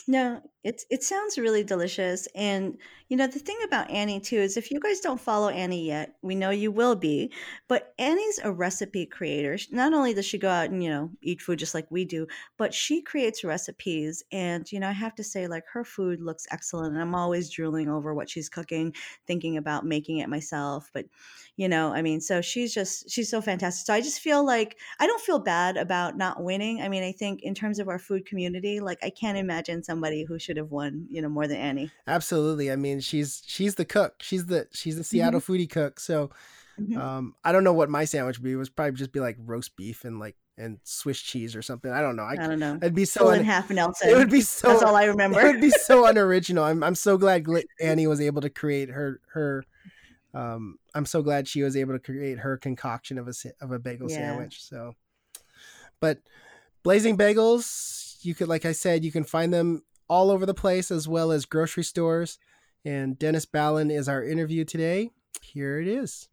B: No, It's it sounds really delicious. And you know, the thing about Annie too is if you guys don't follow Annie yet, we know you will be. But Annie's a recipe creator. Not only does she go out and, you know, eat food just like we do, but she creates recipes. And, you know, I have to say, like, her food looks excellent. And I'm always drooling over what she's cooking, thinking about making it myself. But, you know, I mean, so she's just she's so fantastic. So I just feel like I don't feel bad about not winning. I mean, I think in terms of our food community, like I can't imagine somebody who should have won, you know, more than Annie.
A: Absolutely. I mean, she's she's the cook. She's the she's the Seattle
B: Mm-hmm.
A: foodie cook. So
B: Mhm.
A: um I don't know what my sandwich would be. It was probably just be like roast beef and like and Swiss cheese or something. I don't know. I,
B: I don't know.
A: it'd be so
B: and
A: un-
B: half Nelson.
A: it would be so
B: That's all I remember. <laughs>
A: it would be so unoriginal. I'm I'm so glad <laughs> Annie was able to create her her um I'm so glad she was able to create her concoction of a of a bagel
B: Yeah.
A: sandwich. So but Blazing Bagels, you could like I said, you can find them all over the place as well as grocery stores. And Dennis Ballen is our interview today. Here it is.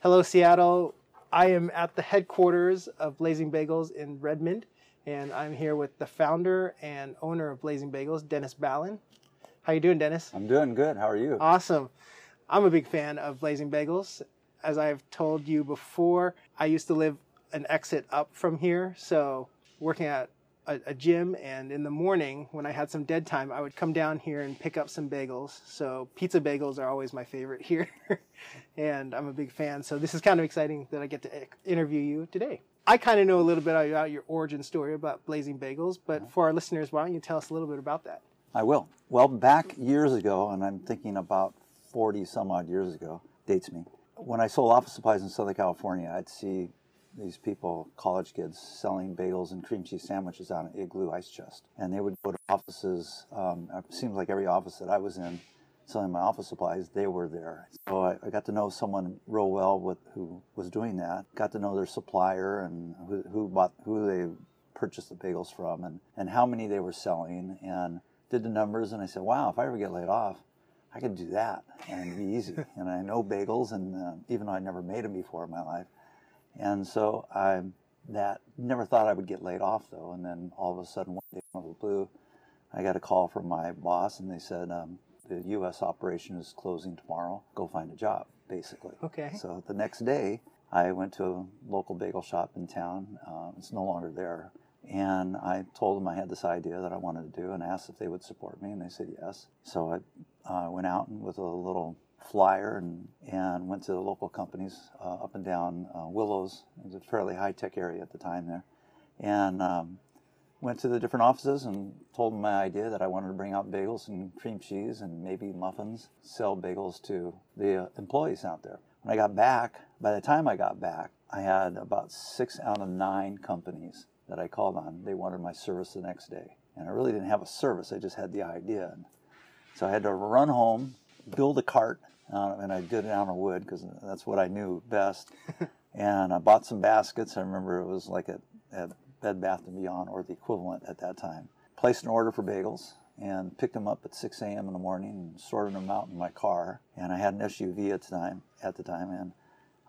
A: Hello, Seattle. I am at the headquarters of Blazing Bagels in Redmond, and I'm here with the founder and owner of Blazing Bagels, Dennis Ballen. How you doing, Dennis?
C: I'm doing good. How are you?
A: Awesome. I'm a big fan of Blazing Bagels. As I've told you before, I used to live an exit up from here, so working at a, a gym, and in the morning when I had some dead time, I would come down here and pick up some bagels. So pizza bagels are always my favorite <laughs> here, and I'm a big fan. So this is kind of exciting that I get to interview you today. I kind of know a little bit about your origin story about Blazing Bagels, but mm-hmm. for our listeners, why don't you tell us a little bit about that?
C: I will. Well, back years ago, and I'm thinking about 40 some odd years ago, dates me. When I sold office supplies in Southern California, I'd see these people, college kids, selling bagels and cream cheese sandwiches on an igloo ice chest. And they would go to offices, um, it seems like every office that I was in, selling my office supplies, they were there. So I, I got to know someone real well with who was doing that. Got to know their supplier and who, who bought who they purchased the bagels from and, and how many they were selling and did the numbers and I said, wow, if I ever get laid off, I could do that and it'd be easy. <laughs> and I know bagels and uh, even though I never made them before in my life. And so I that never thought I would get laid off though. And then all of a sudden one day out of the blue, I got a call from my boss and they said, um, the U.S. operation is closing tomorrow. Go find a job, basically.
A: Okay.
C: So the next day, I went to a local bagel shop in town. Uh, it's no longer there. And I told them I had this idea that I wanted to do and asked if they would support me, and they said yes. So I uh, went out and with a little flyer and, and went to the local companies uh, up and down uh, Willows. It was a fairly high tech area at the time there. And um, went to the different offices and told them my idea that I wanted to bring out bagels and cream cheese and maybe muffins, sell bagels to the uh, employees out there. When I got back, by the time I got back, I had about six out of nine companies that I called on. They wanted my service the next day. And I really didn't have a service, I just had the idea. So I had to run home, build a cart, uh, and I did it out of wood because that's what I knew best. <laughs> and I bought some baskets. I remember it was like at, at Bed Bath & Beyond or the equivalent at that time. Placed an order for bagels and picked them up at 6 a.m. in the morning and sorted them out in my car. And I had an SUV at the time, at the time and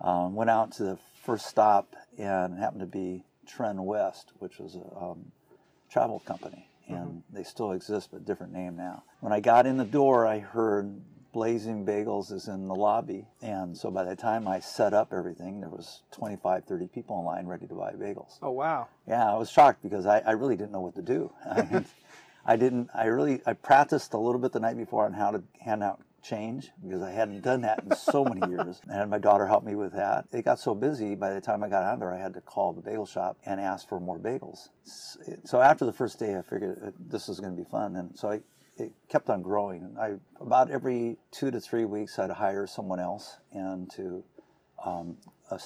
C: um, went out to the first stop and it happened to be Trendwest, which was a um, travel company. And they still exist, but different name now. When I got in the door, I heard Blazing Bagels is in the lobby. And so by the time I set up everything, there was 25, 30 people in line ready to buy bagels.
A: Oh, wow.
C: Yeah, I was shocked because I, I really didn't know what to do. <laughs> I, mean, I didn't, I really, I practiced a little bit the night before on how to hand out change because I hadn't done that in so many <laughs> years. And my daughter helped me with that. It got so busy by the time I got out there, I had to call the bagel shop and ask for more bagels. So after the first day, I figured uh, this was going to be fun. And so I, it kept on growing. I about every two to three weeks, I'd hire someone else and to um, uh,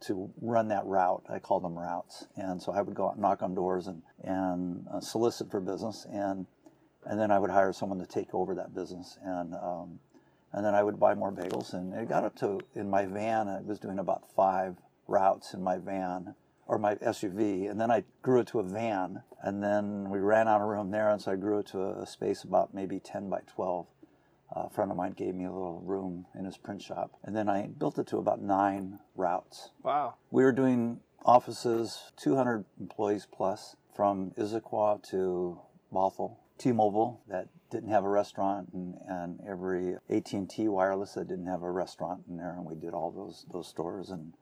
C: to run that route. I call them routes. And so I would go out and knock on doors and and uh, solicit for business, and and then I would hire someone to take over that business, and um, and then I would buy more bagels. And it got up to in my van, I was doing about five routes in my van or my SUV, and then I grew it to a van, and then we ran out of room there, and so I grew it to a, space about maybe 10 by 12. a friend of mine gave me a little room in his print shop, and then I built it to about nine routes.
A: Wow.
C: We were doing offices, 200 employees plus, from Issaquah to Bothell, T-Mobile that didn't have a restaurant, and, and every AT&T wireless that didn't have a restaurant in there, and we did all those those stores and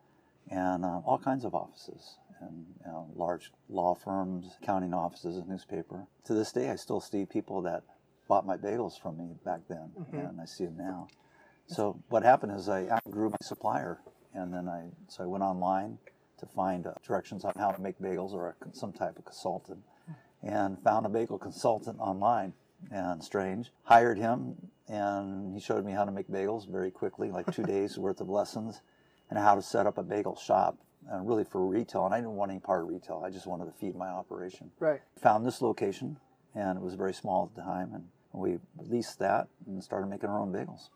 C: and uh, all kinds of offices and you know, large law firms, accounting offices, and newspaper. To this day, I still see people that bought my bagels from me back then, and I see them now. So what happened is I outgrew my supplier, and then I so I went online to find uh, directions on how to make bagels or a, some type of consultant, and found a bagel consultant online. And strange, hired him, and he showed me how to make bagels very quickly, like two <laughs> days worth of lessons, and how to set up a bagel shop, uh, really for retail. And I didn't want any part of retail; I just wanted to feed my operation
A: Right.
C: found this location, and it was very small at the time, and we leased that and started making our own bagels.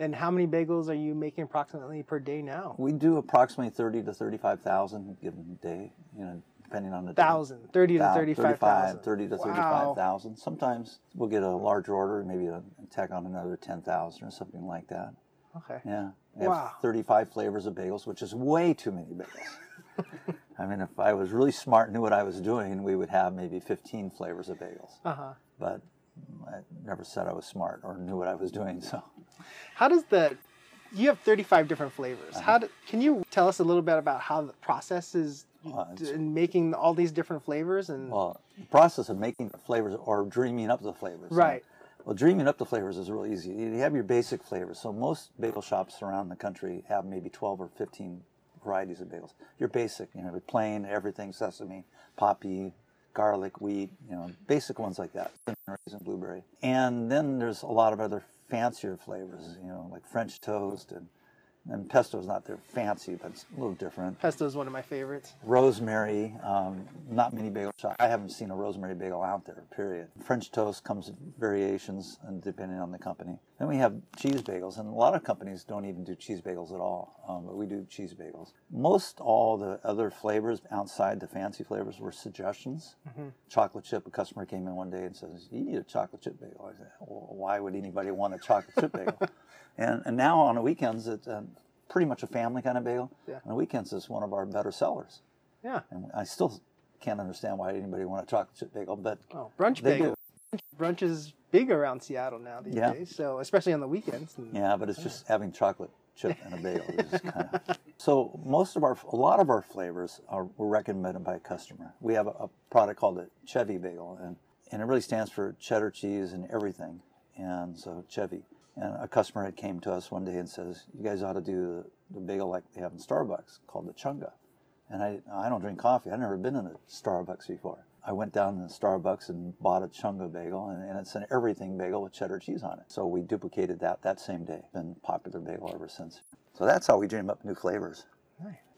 A: And how many bagels are you making approximately per day now?
C: We do approximately thirty to thirty-five thousand given day, you know, depending on the day.
A: Thousand, thirty to thirty-five thousand.
C: 30 to
A: Wow.
C: 35,000. Sometimes we'll get a larger order, maybe a, tack on another 10,000 or something like that.
A: Okay.
C: Yeah. We have
A: Wow.
C: 35 flavors of bagels, which is way too many bagels. <laughs> I mean, if I was really smart and knew what I was doing, we would have maybe 15 flavors of bagels.
A: Uh huh.
C: But I never said I was smart or knew what I was doing, so.
A: How does the you have 35 different flavors.
C: Uh-huh.
A: How do, can you tell us a little bit about how the process is in making all these different flavors and
C: Well, the process of making the flavors or dreaming up the flavors.
A: Right.
C: Well, dreaming up the flavors is really easy. You have your basic flavors. So most bagel shops around the country have maybe 12 or 15 varieties of bagels. Your basic, you know, plain, everything, sesame, poppy, garlic, wheat, you know, basic ones like that, cinnamon raisin, blueberry. And then there's a lot of other fancier flavors, you know, like French toast and and pesto's not their fancy, but it's a little different
A: pesto is one of my favorites.
C: rosemary. Um, not many bagel shops. I haven't seen a rosemary bagel out there. Period. French toast comes in variations, and depending on the company. Then we have cheese bagels, and a lot of companies don't even do cheese bagels at all. Um, but we do cheese bagels. Most all the other flavors outside the fancy flavors were suggestions. Chocolate chip. A customer came in one day and says, "You need a chocolate chip bagel." I said, well, "Why would anybody want a chocolate chip bagel?" <laughs> And, and now on the weekends, it's uh, pretty much a family kind of bagel.
A: Yeah.
C: On the weekends, it's one of our better sellers.
A: Yeah.
C: And I still can't understand why anybody want a chocolate chip bagel, but
A: Oh, brunch
C: They
A: bagel. Brunch is big around Seattle now these
C: Yeah.
A: days. So especially on the weekends.
C: Yeah, but it's just having chocolate chip and a bagel. kind of... <laughs> So most of our, a lot of our flavors are were recommended by a customer. We have a, a product called a Chevy bagel, and and it really stands for cheddar cheese and everything. And so Chevy. And a customer had came to us one day and says, "You guys ought to do the, the bagel like they have in Starbucks called the Chonga." And I, I don't drink coffee. I've never been in a Starbucks before. I went down to Starbucks and bought a Chonga bagel, and, and it's an everything bagel with cheddar cheese on it. So we duplicated that that same day. Been a popular bagel ever since. So that's how we dream up new flavors.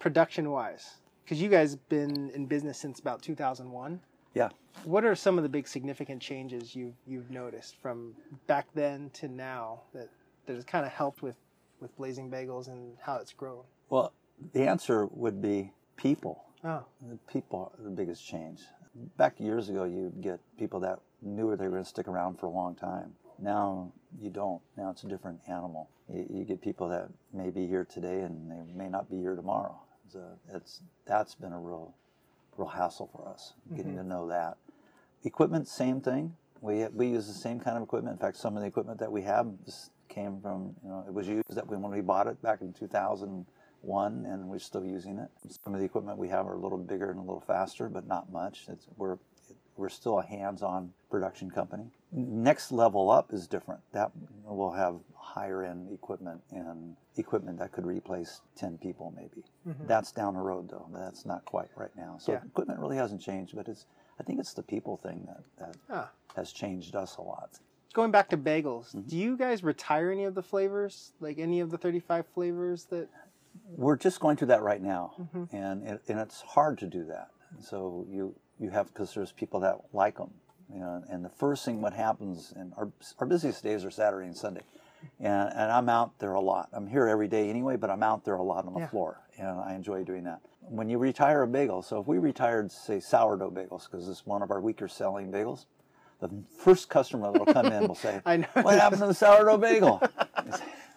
A: production wise, because you guys have been in business since about 2001.
C: Yeah.
A: What are some of the big significant changes you've you've noticed from back then to now that that has kind of helped with with Blazing Bagels and how it's grown?
C: Well, the answer would be people.
A: Oh,
C: The people are the biggest change. Back years ago, you'd get people that knew they were going to stick around for a long time. Now you don't. Now it's a different animal. You, you get people that may be here today and they may not be here tomorrow. So it's that's been a real, real hassle for us getting to mm-hmm. know that. Equipment, same thing. We we use the same kind of equipment. In fact, some of the equipment that we have came from you know it was used that when we bought it back in 2001, and we're still using it. Some of the equipment we have are a little bigger and a little faster, but not much. It's, we're we're still a hands-on production company. Next level up is different. That will have higher end equipment and equipment that could replace 10 people maybe. That's down the road though. That's not quite right now. So
A: Yeah.
C: equipment really hasn't changed, but it's I think it's the people thing that, that
A: ah.
C: has changed us a lot.
A: Going back to bagels,
C: Mm-hmm.
A: do you guys retire any of the flavors, like any of the 35 flavors that?
C: We're just going through that right now, mm-hmm. and it, and it's hard to do that. So you you have because there's people that like them, you know. And the first thing what happens, and our our busiest days are Saturday and Sunday, and and I'm out there a lot. I'm here every day anyway, but I'm out there a lot on the
A: Yeah.
C: floor, and I enjoy doing that. When you retire a bagel, so if we retired say sourdough bagels, because it's one of our weaker selling bagels, the first customer that'll come in will say, <laughs>
A: I know.
C: "What happened to the sourdough bagel?" <laughs>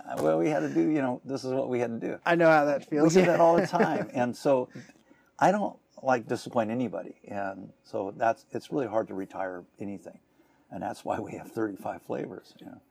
C: Say, well, we had to do, you know, this is what we had to do
A: I know how that feels.
C: we do that all the <laughs> time and so i don't like disappoint anybody, and so that's it's really hard to retire anything, and that's why we have 35 flavors. You know.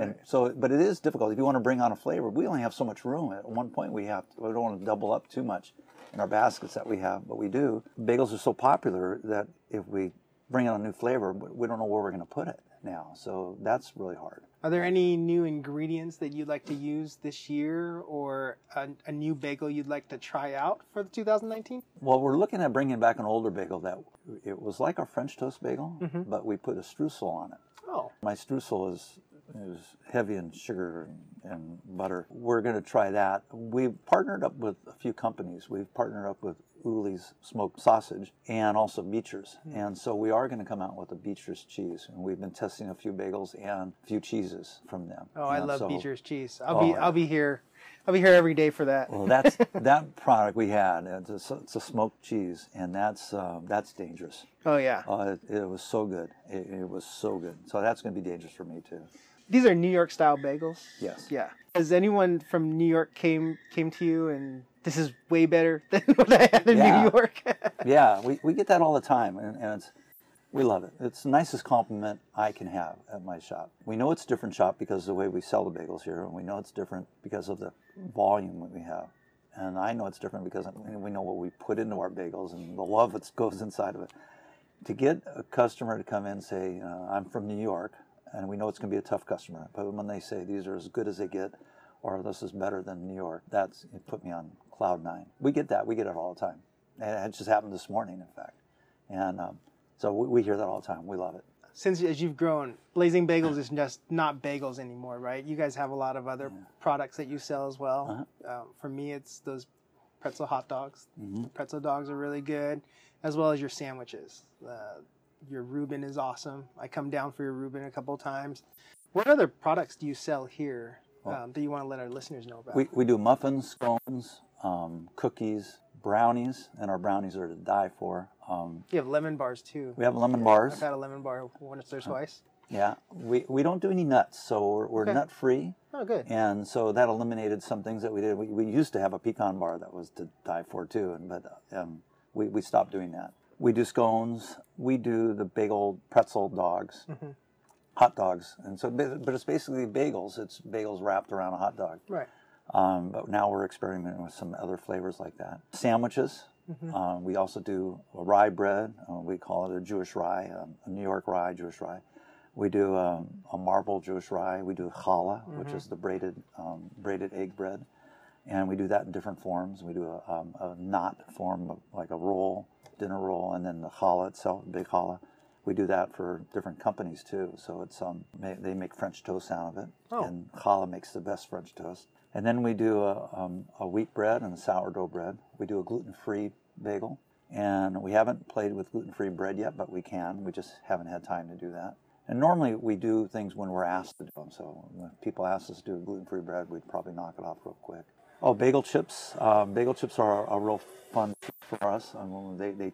C: And so, but it is difficult if you want to bring on a flavor. We only have so much room. At one point, we have to, we don't want to double up too much in our baskets that we have, but we do. Bagels are so popular that if we bring on a new flavor, we don't know where we're going to put it now. So that's really hard.
D: Are there any new ingredients that you'd like to use this year, or a, a new bagel you'd like to try out for 2019?
C: Well, we're looking at bringing back an older bagel that it was like our French toast bagel, mm-hmm. but we put a streusel on it.
D: Oh,
C: My streusel is is heavy in sugar and, and butter. We're going to try that. We've partnered up with a few companies. We've partnered up with Uli's smoked sausage and also Beecher's. And so we are going to come out with a Beecher's cheese. And we've been testing a few bagels and a few cheeses from them.
D: oh, I love
C: so-
D: Beecher's cheese. I'll be
C: Oh,
D: I'll be here. I'll be here every day for that.
C: Well, that's <laughs> that product we had. It's a, it's a smoked cheese, and that's uh, that's dangerous.
D: Oh yeah,
C: Uh, it, it was so good. It, it was so good. So that's going to be dangerous for me too.
D: these are New York style bagels.
C: Yes.
D: Yeah. Has anyone from New York came came to you and this is way better <laughs> than what I had in
C: Yeah.
D: New York? <laughs>
C: Yeah, we, we get that all the time, and, and it's, we love it. It's the nicest compliment I can have at my shop. We know it's a different shop because of the way we sell the bagels here, and we know it's different because of the volume that we have. And I know it's different because we know what we put into our bagels and the love that goes inside of it. To get a customer to come in and say, uh, I'm from New York, and we know it's going to be a tough customer, but when they say these are as good as they get, or this is better than New York, that's it put me on cloud nine. We get that. We get it all the time. And it just happened this morning, in fact. And um, so we, we hear that all the time. We love it.
D: Since as you've grown, Blazing Bagels is just not bagels anymore, right? You guys have a lot of other products that you sell as well.
C: Uh-huh.
D: Um, for me, it's those pretzel hot dogs.
C: Mm-hmm.
D: Pretzel dogs are really good, as well as your sandwiches. Uh, your Reuben is awesome. I come down for your Reuben a couple times. What other products do you sell here um, that you want to let our listeners know about?
C: We, we do muffins, scones, um, cookies, brownies, and our brownies are to die for. Um,
D: you have lemon bars too.
C: we have lemon bars.
D: I've had a lemon bar once or twice.
C: Yeah, we, we don't do any nuts, so we're, we're
D: Okay.
C: nut free.
D: Oh, good.
C: And so that eliminated some things that we did. We, we used to have a pecan bar that was to die for too, and but um, we, we stopped doing that. We do scones. We do the big old pretzel dogs, hot dogs, and so but it's basically bagels. It's bagels wrapped around a hot dog.
D: Right.
C: Um, but now we're experimenting with some other flavors like that. Sandwiches. Um, we also do a rye bread. Uh, we call it a Jewish rye, um, a New York rye, Jewish rye. We do um, a marble Jewish rye. We do challah, which is the braided um, braided egg bread, and we do that in different forms. We do a, um, a knot form, of, like a roll, dinner roll, and then the challah itself, big challah. We do that for different companies too. So it's um, they make French toast out of it,
D: Oh.
C: and challah makes the best French toast. And then we do a, um, a wheat bread and a sourdough bread. We do a gluten-free bagel, and we haven't played with gluten-free bread yet, but we can. We just haven't had time to do that. And normally we do things when we're asked to do them. So when people ask us to do gluten-free bread, we'd probably knock it off real quick. Oh, bagel chips! Um, bagel chips are a, real fun for us. I mean, they, they,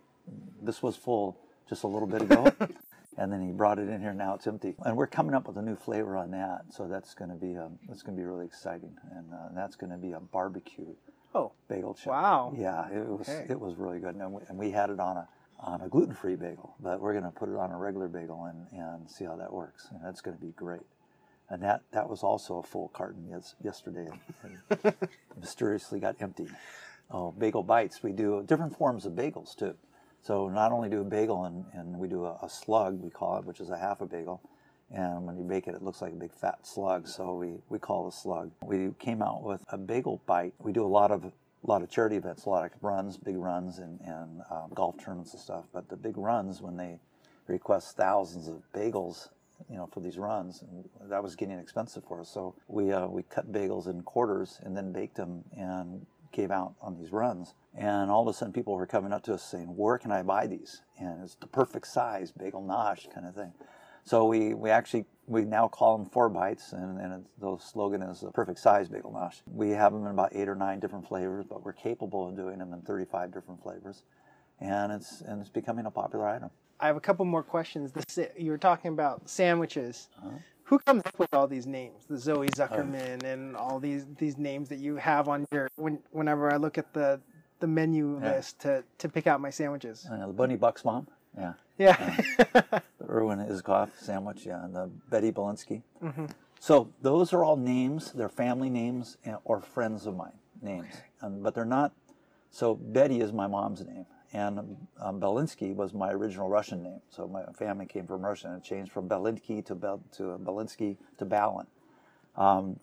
C: this was full just a little bit ago, <laughs> and then he brought it in here. Now it's empty, and we're coming up with a new flavor on that. So that's going to be um, that's going to be really exciting, and uh, that's going to be a barbecue
D: Oh,
C: bagel chip.
D: Wow.
C: Yeah, it was
D: Okay.
C: it was really good, and we, and we had it on a on a gluten free bagel, but we're going to put it on a regular bagel and, and see how that works, and that's going to be great. And that that was also a full carton yes, yesterday, and, and <laughs> mysteriously got emptied. Oh, bagel bites. We do different forms of bagels too. So not only do a bagel and, and we do a, a slug, we call it, which is a half a bagel. And when you bake it, it looks like a big fat slug. So we, we call it a slug. We came out with a bagel bite. We do a lot of a lot of charity events, a lot of runs, big runs, and, and um, golf tournaments and stuff. But the big runs, when they request thousands of bagels, you know, for these runs, that was getting expensive for us. So we uh, we cut bagels in quarters and then baked them and gave out on these runs. And all of a sudden, people were coming up to us saying, "Where can I buy these?" And it's the perfect size bagel nosh kind of thing. So we, we actually we now call them four bites, and, and it's, the slogan is the perfect size bagel nosh. We have them in about eight or nine different flavors, but we're capable of doing them in 35 different flavors, and it's and it's becoming a popular item.
D: I have a couple more questions. This you were talking about sandwiches. Uh-huh. Who comes up with all these names? The Zoe uh. Zuckerman and all these these names that you have on your. When whenever I look at the
A: the menu
C: Yeah.
A: list to to pick out my sandwiches.
C: Uh, the Bunny Bucksbaum, yeah.
A: Yeah.
C: Uh, <laughs> the Erwin Iskoff sandwich, yeah, and the Betty Belinsky. Mm-hmm. So those are all names. They're family names and, or friends of mine names, and, but they're not. So Betty is my mom's name, and um, Belinsky was my original Russian name. So my family came from Russia, and it changed from Belinsky to Bel, to Belinsky to Ballen. Um,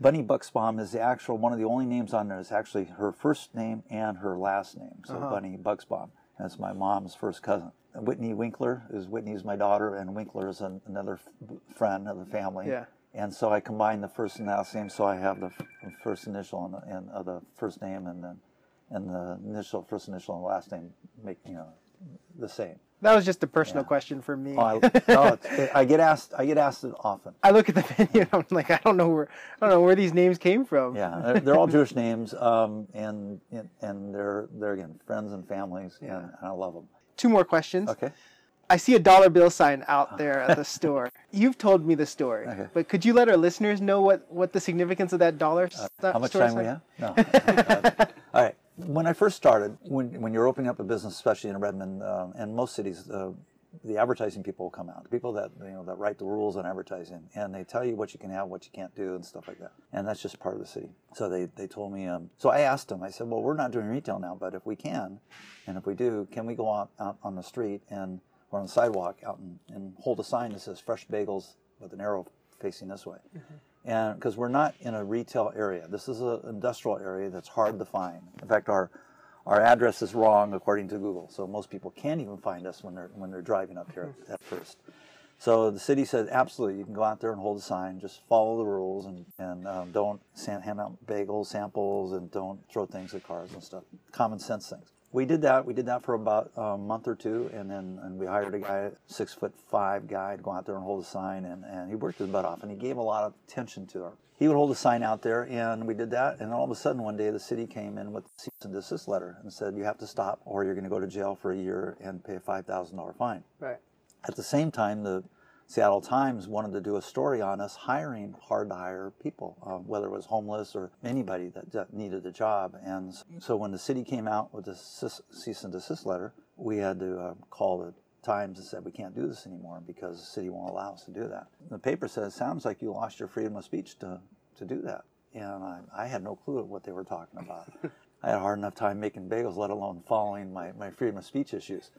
C: Bunny Bucksbaum is the actual one of the only names on there. It's actually her first name and her last name. So Bunny Bucksbaum. That's my mom's first cousin. Whitney Winkler is Whitney's my daughter, and Winkler is an, another f- friend of the family.
A: Yeah.
C: And so I combined the first and last name, so I have the f- first initial and the, and, uh, the first name, and then and the initial, first initial, and last name make you know the same.
A: That was just a personal question for me.
C: Oh, I, no, I get asked. I get asked it often.
A: I look at the menu and I'm like, I don't know where I don't know where these names came from.
C: Yeah, they're, they're all Jewish names, um, and, and and they're they're again friends and families, and, and I love them.
A: Two more questions.
C: Okay.
A: I see a dollar bill sign out <laughs> there at the store. You've told me the story,
C: Okay.
A: but could you let our listeners know what, what the significance of that dollar s-
C: How much
A: store
C: time we
A: sign-
C: have? No. <laughs> all right. When I first started, when when you're opening up a business, especially in Redmond um, and most cities, uh, the advertising people will come out. The people that you know that write the rules on advertising, and they tell you what you can have, what you can't do, and stuff like that. And that's just part of the city. So they they told me. Um, so I asked them. I said, well, we're not doing retail now, but if we can, and if we do, can we go out, out on the street and or on the sidewalk out and, and hold a sign that says fresh bagels with an arrow facing this way? And because we're not in a retail area. This is an industrial area that's hard to find. In fact our our address is wrong according to google so most people can't even find us when they're when they're driving up here at first. So the city said absolutely you can go out there and hold a sign. Just follow the rules and, and um, don't hand out bagel samples and don't throw things at cars and stuff. Common sense things we did that. We did that for about a month or two, and then and we hired a guy, six foot five guy, to go out there and hold a sign, and, and he worked his butt off, and he gave a lot of attention to her. He would hold a sign out there, and we did that, and all of a sudden one day the city came in with a cease and desist letter and said you have to stop, or you're going to go to jail for a year and pay a five thousand dollar fine.
A: Right.
C: At the same time, the Seattle Times wanted to do a story on us hiring hard to hire people, uh, whether it was homeless or anybody that, that needed a job. And so when the city came out with the cease and desist letter, we had to uh, call the Times and said we can't do this anymore because the city won't allow us to do that. The paper says sounds like you lost your freedom of speech to, to do that. And I, I had no clue what they were talking about. <laughs> I had a hard enough time making bagels, let alone following my, my freedom of speech issues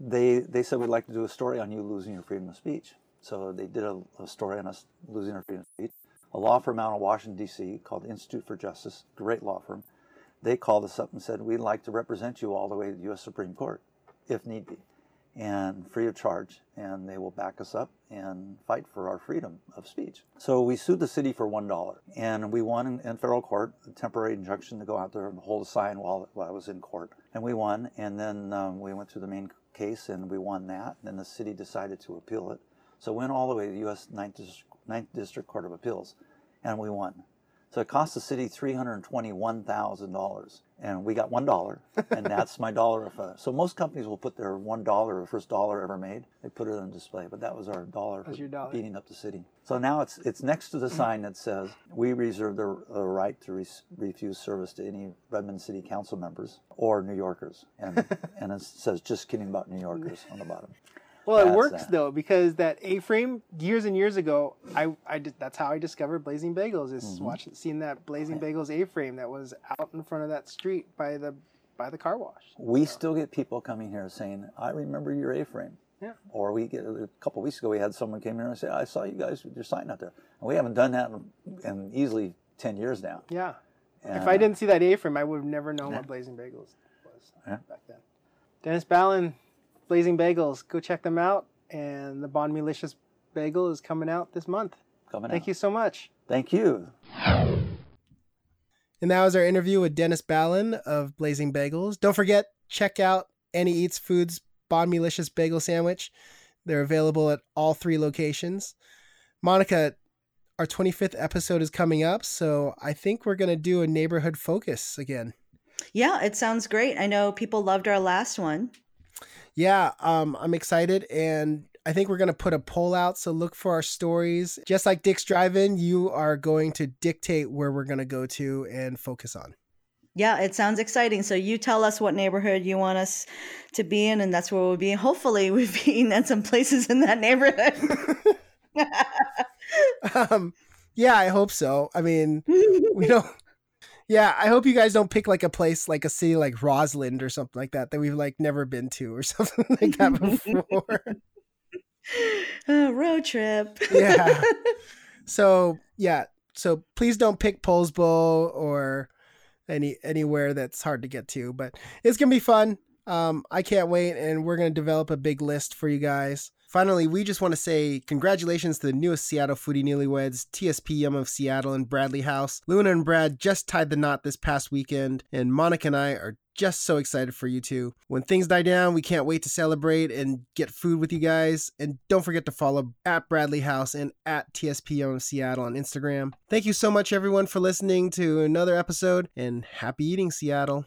C: they they said we'd like to do a story on you losing your freedom of speech. So they did a, a story on us losing our freedom of speech. A law firm out of Washington D.C. called Institute for Justice, great law firm. They called us up and said we'd like to represent you all the way to the U.S. Supreme Court, if need be, and free of charge. And they will back us up and fight for our freedom of speech. So we sued the city for one dollar, and we won in, in federal court a temporary injunction to go out there and hold a sign while, while I was in court, and we won. And then um, we went to the main case, and we won that. Then the city decided to appeal it. So went all the way to the U.S. Ninth, Ninth District Court of Appeals, and we won. So it cost the city $321,000 and we got one dollar, and that's my dollar. Of, uh, so most companies will put their one dollar, or first dollar ever made, they put it on display. But that was our dollar for
A: That's your dollar.
C: beating up the city. So now it's it's next to the sign that says we reserve the, the right to re- refuse service to any Redmond City Council members or New Yorkers, and and it says just kidding about New Yorkers on the bottom.
A: Well, it works
C: that.
A: though because that A-frame years and years ago, I, I did, that's how I discovered Blazing Bagels. Is
C: Mm-hmm.
A: watching seeing that Blazing Bagels A-frame that was out in front of that street by the by the car wash.
C: We still get people coming here saying, "I remember your A-frame."
A: Yeah.
C: Or we get a couple weeks ago, we had someone came here and say, "I saw you guys with your sign out there." And we haven't done that in, in easily ten years now.
A: Yeah.
C: And,
A: if I didn't see that A-frame, I would have never known what Blazing Bagels was
C: Yeah.
A: back then. Dennis Ballen, Blazing Bagels, go check them out. And the Bon Malicious Bagel is coming out this month.
C: coming
A: Thank
C: out.
A: you so much.
C: Thank you.
A: And that was our interview with Dennis Ballen of Blazing Bagels. Don't forget, check out Annie Eats Foods Bon Malicious Bagel Sandwich. They're available at all three locations. Monica, our 25th episode is coming up, so I think we're going to do a neighborhood focus again.
B: Yeah, it sounds great. I know people loved our last one.
A: Yeah, um, I'm excited, and I think we're going to put a poll out. So look for our stories. Just like Dick's Drive In, you are going to dictate where we're going to go to and focus on.
B: Yeah, it sounds exciting. So you tell us what neighborhood you want us to be in, and that's where we'll be. Hopefully, <laughs> we've been at some places in that neighborhood. <laughs>
A: um, yeah, I hope so. I mean, <laughs> we don't. Yeah, I hope you guys don't pick like a place like a city like Roslyn or something like that that we've like never been to or <laughs> something like that before. <laughs>
B: uh, road trip.
A: yeah. <laughs> So yeah, so please don't pick Poulsbo or any anywhere that's hard to get to, but it's gonna be fun. Um, I can't wait, and we're gonna develop a big list for you guys. Finally, we just want to say congratulations to the newest Seattle foodie newlyweds, TSP Yum of Seattle and Bradley House. Luna and Brad just tied the knot this past weekend, and Monica and I are just so excited for you two. When things die down, we can't wait to celebrate and get food with you guys. And don't forget to follow at Bradley House and at TSP Yum of Seattle on Instagram. Thank you so much, everyone, for listening to another episode, and happy eating, Seattle.